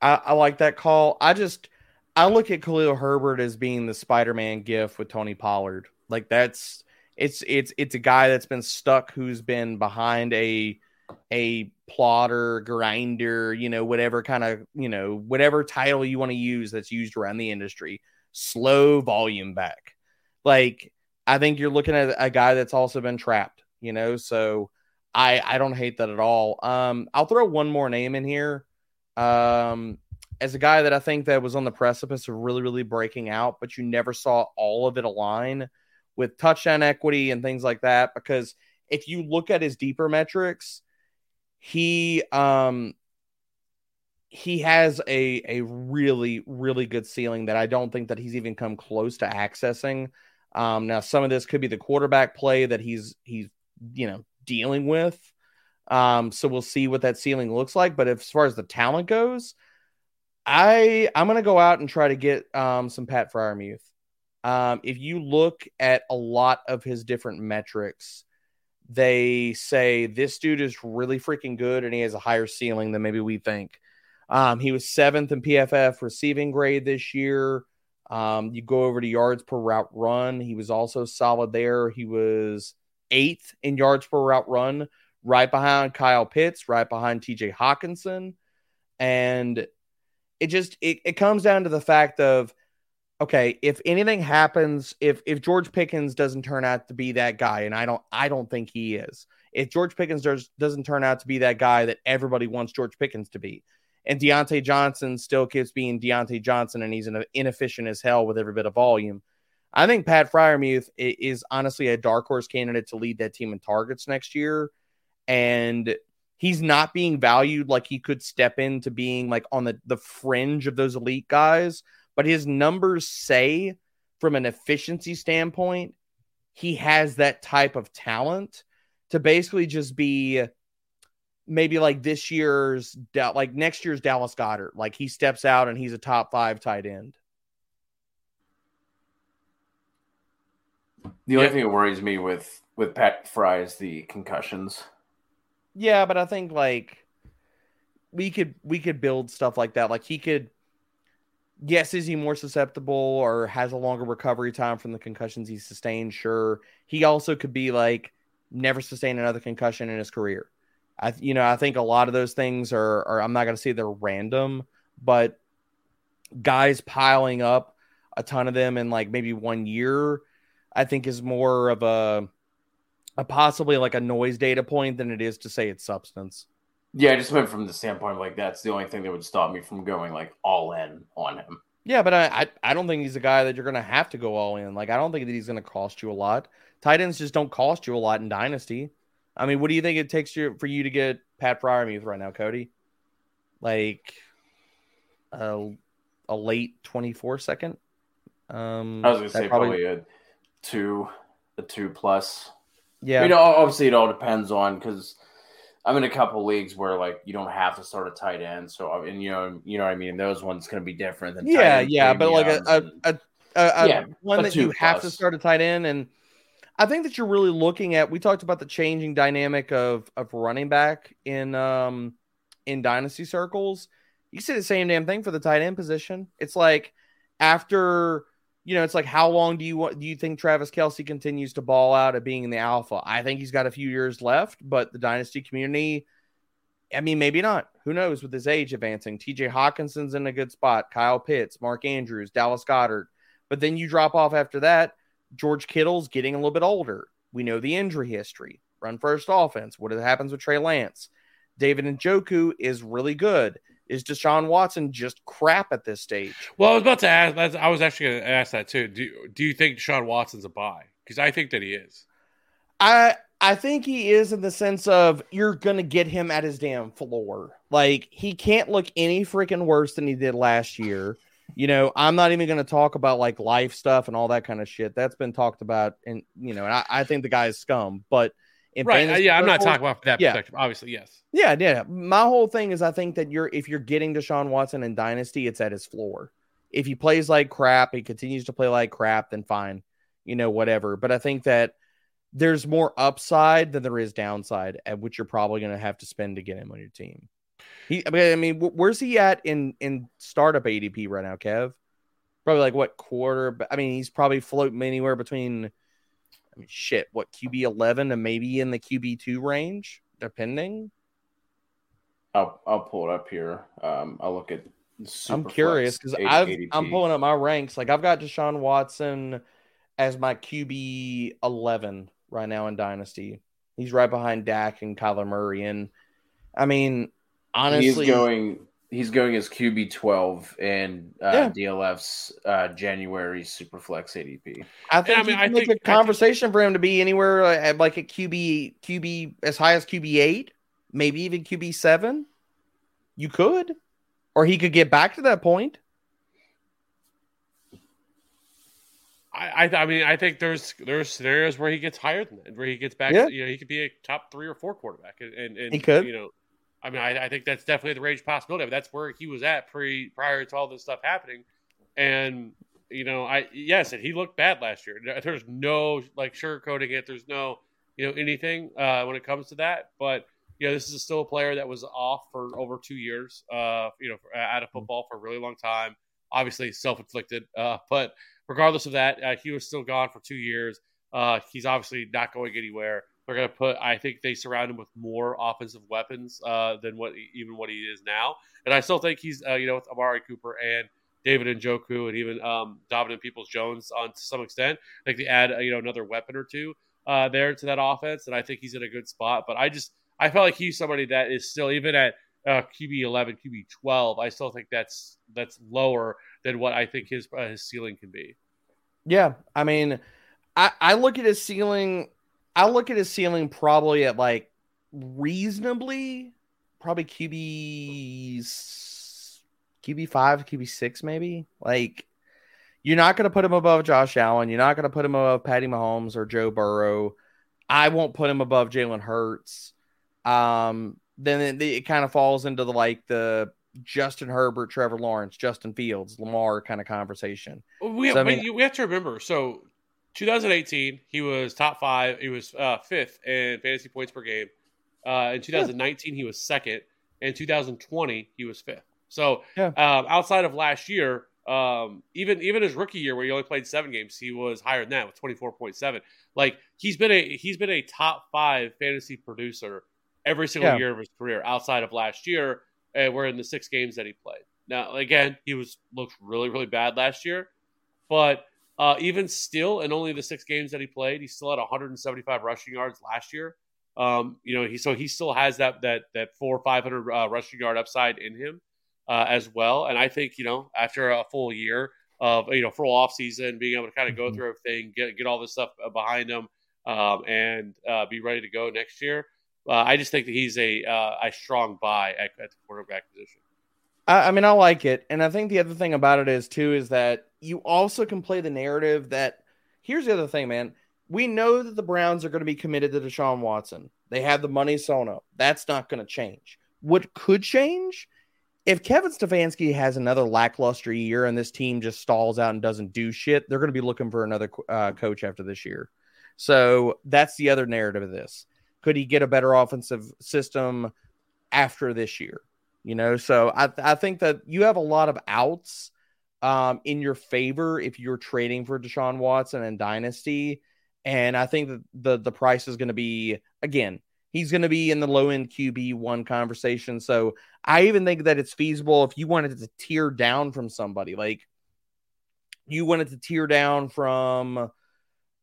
I, I like that call. I just I look at Khalil Herbert as being the Spider-Man gift with Tony Pollard. Like that's it's it's it's a guy that's been stuck who's been behind a a plotter, grinder, you know, whatever kind of, you know, whatever title you want to use that's used around the industry. Slow volume back. Like I think you're looking at a guy that's also been trapped, you know, so I I don't hate that at all. Um I'll throw one more name in here um, as a guy that I think that was on the precipice of really, really breaking out, but you never saw all of it align with touchdown equity and things like that. Because if you look at his deeper metrics, he um he has a a really really good ceiling that I don't think that he's even come close to accessing. Um, now some of this could be the quarterback play that he's he's you know dealing with. Um, so we'll see what that ceiling looks like. But if, as far as the talent goes, I I'm gonna go out and try to get um some Pat Freiermuth. Um, if you look at a lot of his different metrics, they say this dude is really freaking good and he has a higher ceiling than maybe we think. Um, he was seventh in PFF receiving grade this year. Um, you go over to yards per route run. He was also solid there. He was eighth in yards per route run, right behind Kyle Pitts, right behind TJ Hockenson. And it just it, it comes down to the fact of okay, if anything happens, if if George Pickens doesn't turn out to be that guy, and I don't I don't think he is, if George Pickens does, doesn't turn out to be that guy that everybody wants George Pickens to be, and Diontae Johnson still keeps being Diontae Johnson, and he's an inefficient as hell with every bit of volume. I think Pat Freiermuth is honestly a dark horse candidate to lead that team in targets next year, and he's not being valued like he could step into being like on the the fringe of those elite guys but his numbers say from an efficiency standpoint, he has that type of talent to basically just be maybe like this year's like next year's Dallas Goedert. Like he steps out and he's a top five tight end. The only yeah. thing that worries me with with Pat Fry is the concussions. Yeah, but I think like we could we could build stuff like that. Like he could yes, is he more susceptible or has a longer recovery time from the concussions he sustained? Sure. He also could be like never sustain another concussion in his career. I, you know, I think a lot of those things are, are I'm not to say they're random, but guys piling up a ton of them in like maybe one year, I think is more of a, a possibly like a noise data point than it is to say it's substance. Yeah, I just went from the standpoint of like that's the only thing that would stop me from going like all in on him. Yeah, but I I, I don't think he's a guy that you're gonna have to go all in. Like I don't think that he's gonna cost you a lot. Tight ends just don't cost you a lot in dynasty. I mean, what do you think it takes you for you to get Pat Freiermuth right now, Cody? Like a, a late 24 second? Um I was gonna say probably, probably a two, a two plus. Yeah. You know, obviously it all depends on because I'm in a couple leagues where like you don't have to start a tight end, so and you know you know what I mean. Those ones going to be different than yeah, yeah, but like a a, a, a, yeah, one that you plus. have to start a tight end, and I think that you're really looking at. We talked about the changing dynamic of of running back in um in dynasty circles. You see the same damn thing for the tight end position. It's like after you know, it's like how long do you want do you think Travis Kelce continues to ball out at being in the alpha? I think he's got a few years left, but the dynasty community, I mean, maybe not. Who knows with his age advancing? TJ Hockenson's in a good spot, Kyle Pitts, Mark Andrews, Dallas Goedert. But then you drop off after that. George Kittle's getting a little bit older. We know the injury history. Run first offense. What happens with Trey Lance? David Njoku is really good is Deshaun Watson just crap at this stage? Well, I was about to ask. I was actually going to ask that too. Do Do you think Deshaun Watson's a buy? Because I think that he is. I I think he is in the sense of you're going to get him at his damn floor. Like he can't look any freaking worse than he did last year. You know, I'm not even going to talk about like life stuff and all that kind of shit. That's been talked about, and you know, and I, I think the guy is scum. But right. Uh, yeah, I'm not talking about that yeah. perspective. Obviously, yes. Yeah, yeah. My whole thing is I think that you're if you're getting Deshaun Watson in Dynasty, it's at his floor. If he plays like crap, he continues to play like crap, then fine. You know, whatever. But I think that there's more upside than there is downside, at which you're probably going to have to spend to get him on your team. He, I mean, where's he at in in startup ADP right now, Kev? Probably like what quarter? I mean, he's probably floating anywhere between I mean, shit, what QB eleven and maybe in the QB two range, depending. I'll I'll pull it up here. Um, I'll look at. I'm curious because I'm pulling up my ranks. Like I've got Deshaun Watson as my QB eleven right now in Dynasty. He's right behind Dak and Kyler Murray, and I mean, honestly, he's going he's going as QB twelve in uh, yeah. DLF's uh, January Superflex ADP. I think I mean, I make think, a conversation for him to be anywhere at like a QB QB as high as QB eight, maybe even QB seven. You could, or he could get back to that point. I, I, mean, I think there's there's scenarios where he gets higher than that, where he gets back. Yeah. You know, he could be a top three or four quarterback, and, and, and he could. You know, I mean, I, I, think that's definitely the range possibility. But that's where he was at pre prior to all this stuff happening. And you know, I yes, and he looked bad last year. There's no like sugarcoating it. There's no you know anything uh, when it comes to that. But you know, this is still a player that was off for over two years. Uh, you know, out of football for a really long time. obviously self inflicted. Uh, but regardless of that, uh, he was still gone for two years. Uh, he's obviously not going anywhere. They're going to put. I think they surround him with more offensive weapons uh, than what even what he is now. And I still think he's uh, you know with Amari Cooper and David Njoku and even um, Donovan Peoples Jones on to some extent. I think they add uh, you know another weapon or two uh, there to that offense, and I think he's in a good spot. But I just I felt like he's somebody that is still even at uh, QB eleven, QB twelve. I still think that's that's lower than what I think his uh, his ceiling can be. Yeah, I mean, I I look at his ceiling. I look at his ceiling probably at like reasonably, probably QB QB five, QB six, maybe. Like, you're not going to put him above Josh Allen. You're not going to put him above Patty Mahomes or Joe Burrow. I won't put him above Jalen Hurts. Um, then it, it kind of falls into the like the Justin Herbert, Trevor Lawrence, Justin Fields, Lamar kind of conversation. We, So, I mean- we have to remember. So, 2018, he was top five. He was uh, fifth in fantasy points per game. Uh, in 2019, he was second. In 2020, he was fifth. So, Yeah. um, outside of last year, um, even even his rookie year where he only played seven games, he was higher than that with 24.7. Like he's been a he's been a top five fantasy producer every single Yeah. year of his career outside of last year. And we're in the six games that he played. Now, again, he was looked really really bad last year, but uh, even still, in only the six games that he played, he still had 175 rushing yards last year. Um, you know, he so he still has that that that four or five hundred uh, rushing yard upside in him uh, as well. And I think you know after a full year of you know full off season, being able to kind of go Mhm. through everything, get get all this stuff uh, behind him, um, and uh, be ready to go next year. Uh, I just think that he's a uh, a strong buy at, at the quarterback position. I, I mean, I like it, and I think the other thing about it is too is that you also can play the narrative that here's the other thing, man. We know that the Browns are going to be committed to Deshaun Watson. They have the money sewn up. That's not going to change. What could change if Kevin Stefanski has another lackluster year and this team just stalls out and doesn't do shit? They're going to be looking for another uh, coach after this year. So that's the other narrative of this. Could he get a better offensive system after this year? You know, so I I think that you have a lot of outs um, in your favor if you're trading for Deshaun Watson and Dynasty, and I think that the the price is going to be again he's going to be in the low end QB one conversation. So I even think that it's feasible if you wanted to tear down from somebody like you wanted to tear down from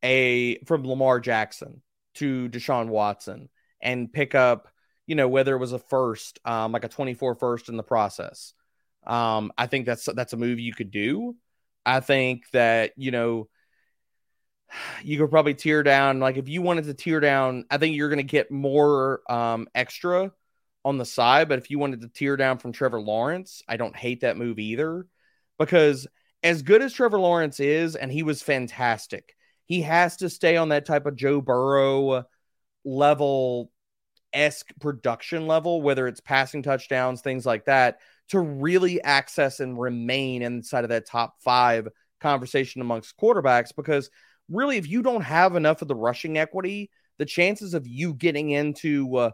a from Lamar Jackson to Deshaun Watson and pick up you know whether it was a first um like a 24 first in the process. Um i think that's that's a move you could do. I think that you know you could probably tear down like if you wanted to tear down i think you're going to get more um extra on the side but if you wanted to tear down from trevor lawrence i don't hate that move either. Because as good as trevor lawrence is and he was fantastic he has to stay on that type of joe burrow level esque production level, whether it's passing touchdowns, things like that, to really access and remain inside of that top five conversation amongst quarterbacks. Because really, if you don't have enough of the rushing equity, the chances of you getting into uh,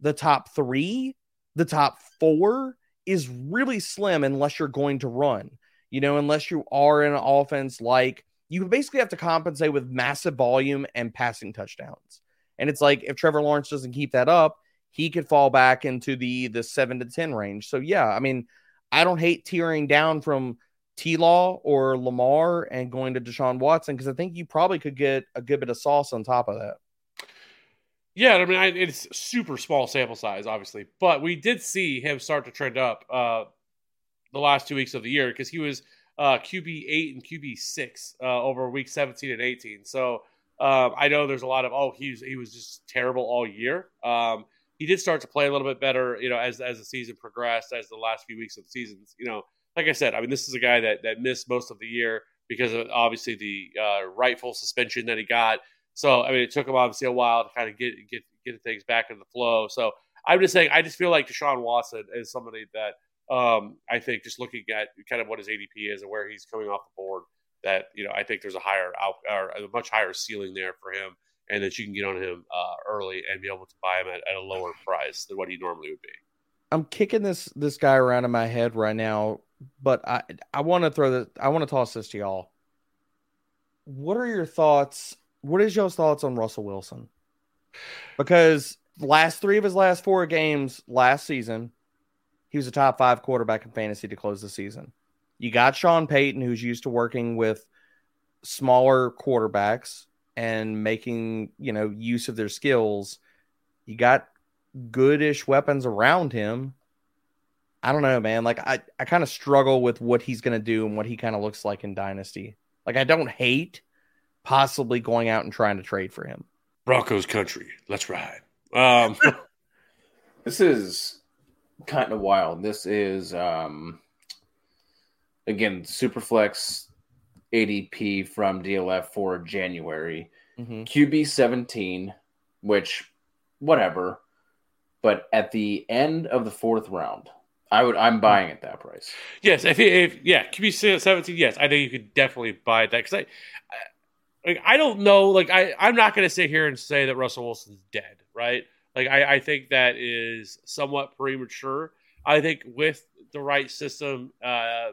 the top three, the top four is really slim unless you're going to run, you know, unless you are in an offense like you basically have to compensate with massive volume and passing touchdowns. And it's like if Trevor Lawrence doesn't keep that up, he could fall back into the the seven to ten range. So yeah, I mean, I don't hate tearing down from T Law or Lamar and going to Deshaun Watson because I think you probably could get a good bit of sauce on top of that. Yeah, I mean, I, it's super small sample size, obviously, but we did see him start to trend up uh, the last two weeks of the year because he was uh, QB eight and QB six uh, over week seventeen and eighteen. So um, I know there's a lot of oh he's he was just terrible all year. Um, he did start to play a little bit better, you know, as as the season progressed, as the last few weeks of the season. You know, like I said, I mean, this is a guy that that missed most of the year because of obviously the uh, rightful suspension that he got. So I mean, it took him obviously a while to kind of get get get things back in the flow. So I'm just saying, I just feel like Deshaun Watson is somebody that um, I think just looking at kind of what his ADP is and where he's coming off the board, that you know I think there's a higher out or a much higher ceiling there for him, and that you can get on him uh, early and be able to buy him at, at a lower price than what he normally would be. I'm kicking this this guy around in my head right now but I I want to throw this. I want to toss this to y'all. What are your thoughts? What is y'all's thoughts on Russell Wilson? Because last three of his last four games last season, he was a top five quarterback in fantasy to close the season. You got Sean Payton, who's used to working with smaller quarterbacks and making you know use of their skills. You got goodish weapons around him. I don't know, man. Like I, I kind of struggle with what he's gonna do and what he kind of looks like in Dynasty. Like I don't hate possibly going out and trying to trade for him. Broncos country. Let's ride. Um, This is kind of wild. This is um again Superflex ADP from DLF for January. Mhm. QB 17, which whatever. But at the end of the fourth round, I would I'm buying at that price. yes, if, if yeah, QB seventeen. Yes, I think you could definitely buy that because I, I, like, I don't know. Like I, I'm not going to sit here and say that Russell Wilson's dead, right? Like I, I think that is somewhat premature. I think with the right system, uh,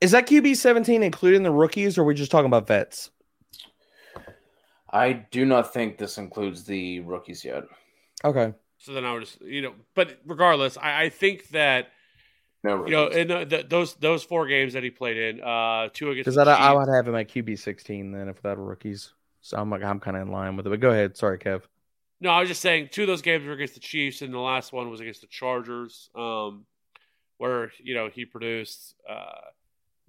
Is that QB seventeen including the rookies, or are we just talking about vets? I do not think this includes the rookies yet. Okay. so then I would just you know. But regardless, I, I think that No you know in the, the, those those four games that he played in, uh, two against Because I, I Chiefs- would have him at QB sixteen then if that were rookies. So I'm like I'm kind of in line with it. But go ahead. Sorry, Kev. No, I was just saying two of those games were against the Chiefs, and the last one was against the Chargers, um, where you know he produced. Uh,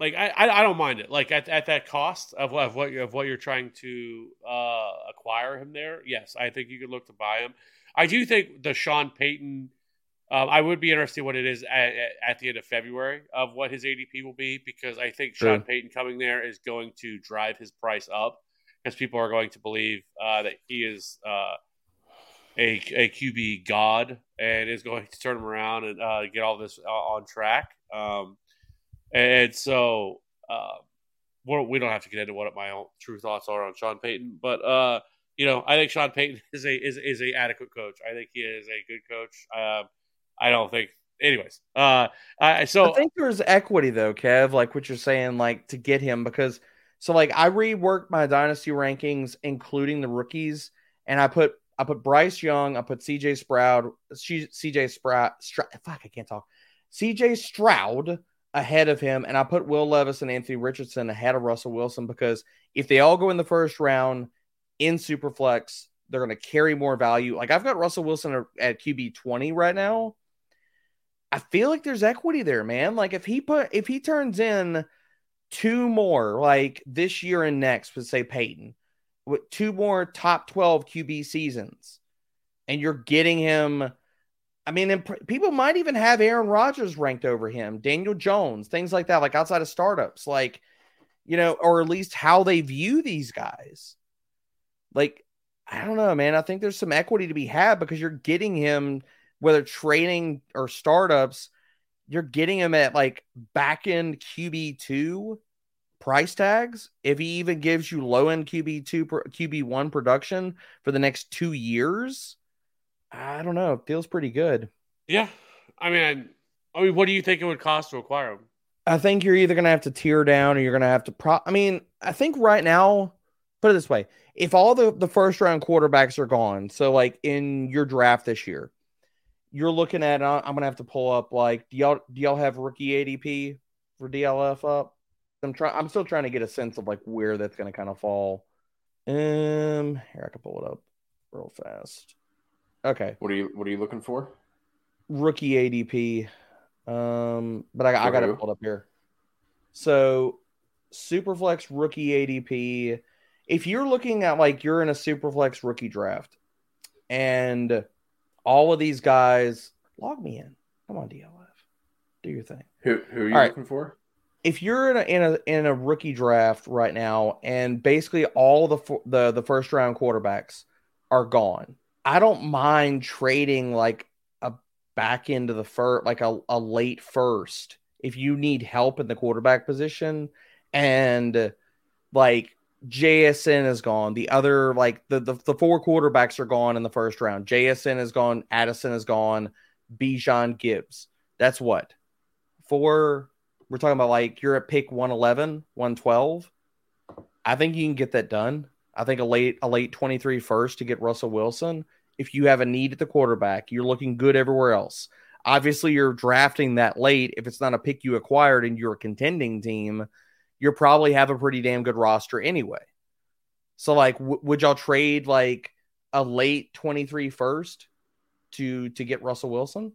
like I, I, don't mind it. Like at, at that cost of, of what of what you're trying to uh, acquire him there. Yes, I think you could look to buy him. I do think the Sean Payton. Um, I would be interested what it is at, at the end of February of what his ADP will be because I think Sean. Payton coming there is going to drive his price up because people are going to believe uh, that he is uh, a, a QB god and is going to turn him around and uh, get all this uh, on track. Um, and so uh, we're, don't have to get into what my own true thoughts are on Sean Payton, but uh, you know, I think Sean Payton is a is is a adequate coach. I think he is a good coach. Um, I don't think, anyways. Uh, I so I think there's equity though, Kev, like what you're saying, like to get him because so like I reworked my dynasty rankings, including the rookies, and I put I put Bryce Young, I put CJ Sprout, CJ Sprout, fuck, I can't talk, CJ Stroud ahead of him, and I put Will Levis and Anthony Richardson ahead of Russell Wilson because if they all go in the first round in Superflex, they're going to carry more value. Like I've got Russell Wilson at QB 20 right now. I feel like there's equity there, man. Like if he put if he turns in two more like this year and next, with say Payton, with two more top 12 QB seasons, and you're getting him. I mean, pr- people might even have Aaron Rodgers ranked over him, Daniel Jones, things like that, like outside of startups, like you know, or at least how they view these guys. Like, I don't know, man. I think there's some equity to be had because you're getting him, whether trading or startups, you're getting him at like back end QB2 price tags. If he even gives you low end QB2, QB1 production for the next two years, I don't know. It feels pretty good. yeah, I mean, I, I mean, what do you think it would cost to acquire him? I think you're either going to have to tear down or you're going to have to pro. I mean, I think right now, put it this way: if all the the first round quarterbacks are gone, so like in your draft this year, you're looking at. uh, I'm going to have to pull up like do y'all do y'all have rookie ADP for DLF up? I'm trying. I'm still trying to get a sense of like where that's going to kind of fall. Um, here I can pull it up real fast. Okay, What are you What are you looking for? rookie ADP. Um, but I, I got it pulled up here. So, Superflex rookie ADP. If you're looking at like you're in a Superflex rookie draft, and all of these guys log me in. Come on, DLF, do your thing. Who Who are you All right. looking for? If you're in a in a in a rookie draft right now, and basically all the the the first round quarterbacks are gone, I don't mind trading like a back into the first, like a, a late first, if you need help in the quarterback position, and like JSN is gone. The other like the, the the four quarterbacks are gone in the first round. JSN is gone. Addison is gone. Bijan Gibbs. That's what four we're talking about like you're at pick 111, 112. I think you can get that done. I think a late a late 23 first to get Russell Wilson. If you have a need at the quarterback, you're looking good everywhere else. Obviously, you're drafting that late. If it's not a pick you acquired and you're a contending team, you probably have a pretty damn good roster anyway. So, like, w- would y'all trade like a late 23 first to to get Russell Wilson?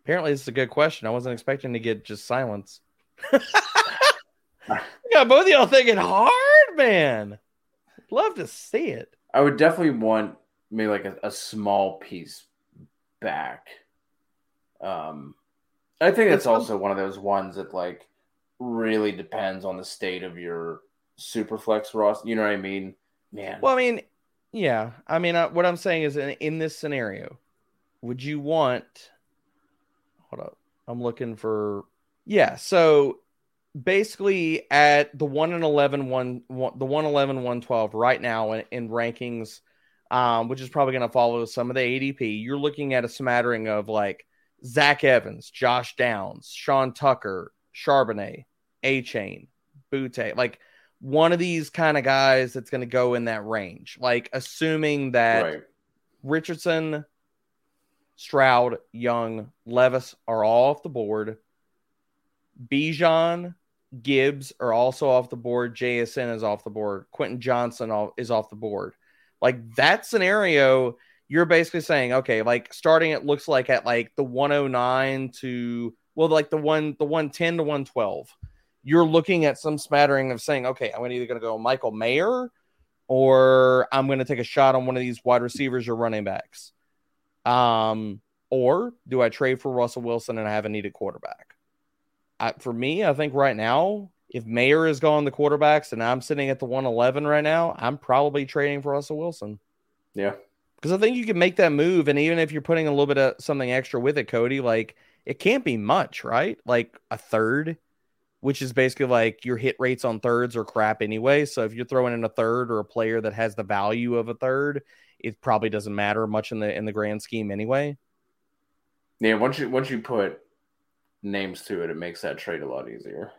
Apparently, this is a good question. I wasn't expecting to get just silence. got both of y'all thinking hard, man. Love to see it. I would definitely want maybe like a, a small piece back. Um, I think that's It's also one of those ones that like really depends on the state of your super flex roster. You know what I mean? Man, Well, I mean, yeah. I mean, uh, what I'm saying is, in, in this scenario, would you want? Hold up, I'm looking for. Yeah, so basically at the 1 and 11 one, one the 111 112 right now in, in rankings um which is probably going to follow some of the ADP you're looking at a smattering of like Zach Evans, Josh Downs, Sean Tucker, Charbonnet, Achane, Butte, like one of these kind of guys that's going to go in that range. Like assuming that right. Richardson, Stroud, Young, Levis are all off the board. Bijan, Gibbs are also off the board. JSN is off the board. Quentin Johnston is off the board. Like that scenario, you're basically saying, okay, like starting it looks like at like the 109 to well, like the one the 110 to 112. You're looking at some smattering of saying, okay, I'm either going to go Michael Mayer or I'm going to take a shot on one of these wide receivers or running backs. Um, or do I trade for Russell Wilson and I have a needed quarterback? I, for me, I think right now, if Mayer is going the quarterbacks and I'm sitting at the 111 right now, I'm probably trading for Russell Wilson Yeah. because I think you can make that move. And even if you're putting a little bit of something extra with it, Cody, like it can't be much, right? Like a third, which is basically like your hit rates on thirds are crap anyway. So if you're throwing in a third or a player that has the value of a third, it probably doesn't matter much in the in the grand scheme anyway. Yeah. Once you once you put names to it, it makes that trade a lot easier.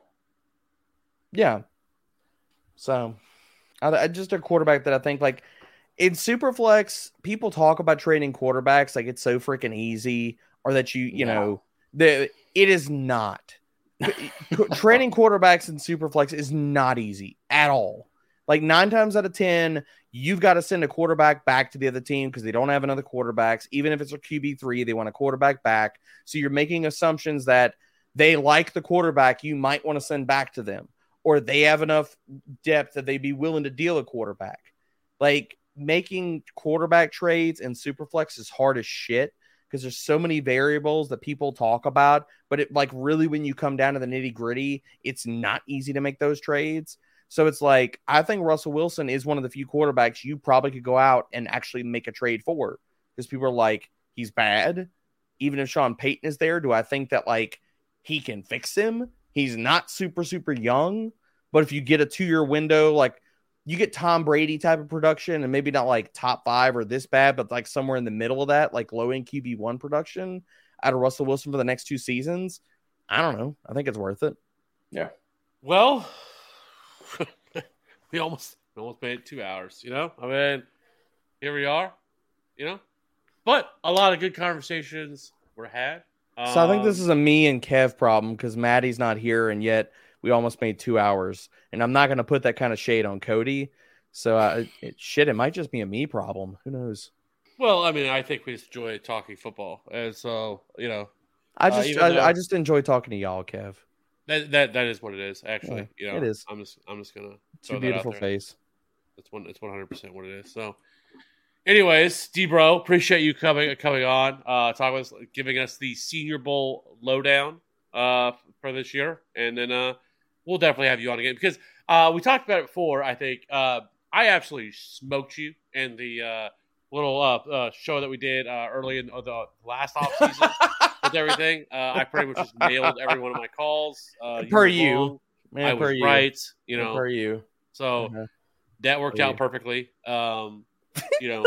Yeah. So, I, I just a quarterback that I think like in Superflex, people talk about trading quarterbacks like it's so freaking easy, or that you you No. know the it is not. trading quarterbacks in Superflex is not easy at all. Like nine times out of ten, you've got to send a quarterback back to the other team because they don't have another quarterbacks. Even if it's a QB three, they want a quarterback back. So you're making assumptions that they like the quarterback you might want to send back to them, or they have enough depth that they'd be willing to deal a quarterback. Like making quarterback trades and superflex is hard as shit because there's so many variables that people talk about, but it like really when you come down to the nitty gritty, it's not easy to make those trades. So it's like I think Russell Wilson is one of the few quarterbacks you probably could go out and actually make a trade for because people are like he's bad. Even if Sean Payton is there, do I think that like he can fix him? He's not super super young, but if you get a two year window, like you get Tom Brady type of production, and maybe not like top five or this bad, but like somewhere in the middle of that, like low end QB one production out of Russell Wilson for the next two seasons. I don't know. I think it's worth it. Yeah. Well, we almost we almost made it two hours. You know, I mean, here we are. You know, but a lot of good conversations were had. So I think this Um, is a me and Kev problem because Maddie's not here, and yet we almost made two hours. And I'm not going to put that kind of shade on Cody. So uh, it, shit, it might just be a me problem. Who knows? well. I mean, I think we just enjoy talking football, and so you know I Uh, just even I, though- I just enjoy talking to y'all, Kev. That that that is what it is. Actually, Yeah, you know, it is. I'm just I'm just gonna It's throw your that out beautiful there. face. It's one. It's one hundred percent what it is. So, anyways, D bro, appreciate you coming coming on, uh, talking with us, giving us the Senior Bowl lowdown uh for this year, and then uh we'll definitely have you on again because uh we talked about it before. I think uh I absolutely smoked you in the uh little uh, uh show that we did uh early in the last off season with everything. Uh, I pretty much just nailed every one of my calls. Uh, Per you. wrong. Man, I per was you. right. You know, per you. so Uh-huh. that worked Oh, out yeah. perfectly. Um, you know,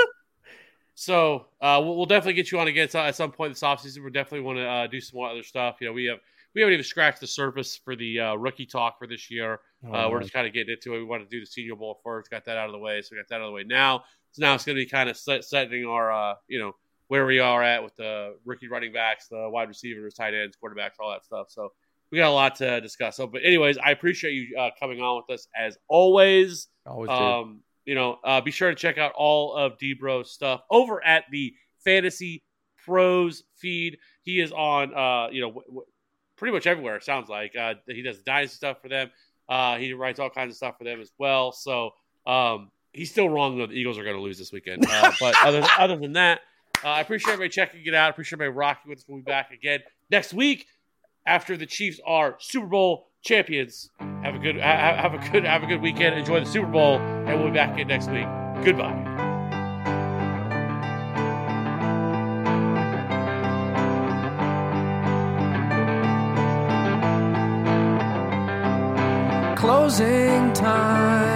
so uh, we'll, we'll definitely get you on again at some point this offseason. We definitely want to uh, do some more other stuff. You know, we have we haven't even scratched the surface for the uh, rookie talk for this year. Oh, Uh, we're just kind of getting into it. We want to do the Senior Bowl first. Got that out of the way, so we got that out of the way now. So now it's going to be kind of set, setting our, uh, you know, where we are at with the rookie running backs, the wide receivers, tight ends, quarterbacks, all that stuff. So we got a lot to discuss. So, but anyways, I appreciate you uh, coming on with us as always. Always do. Um, you know, uh, be sure to check out all of Dbro's stuff over at the Fantasy Pros feed. He is on, uh, you know, w- w- pretty much everywhere. It sounds like uh, he does dynasty stuff for them. Uh, he writes all kinds of stuff for them as well. So um, he's still wrong though. The Eagles are going to lose this weekend. Uh, but other other than that, uh, I appreciate everybody checking it out. I appreciate everybody rocking with us. We'll be back again next week after the Chiefs are Super Bowl champions. Have a good ha- have a good have a good weekend. Enjoy the Super Bowl, and we'll be back again next week. Goodbye. Closing time.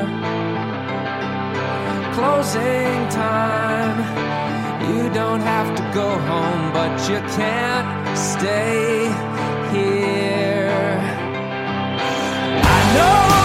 Closing time. You don't have to go home, but you can't stay here. I know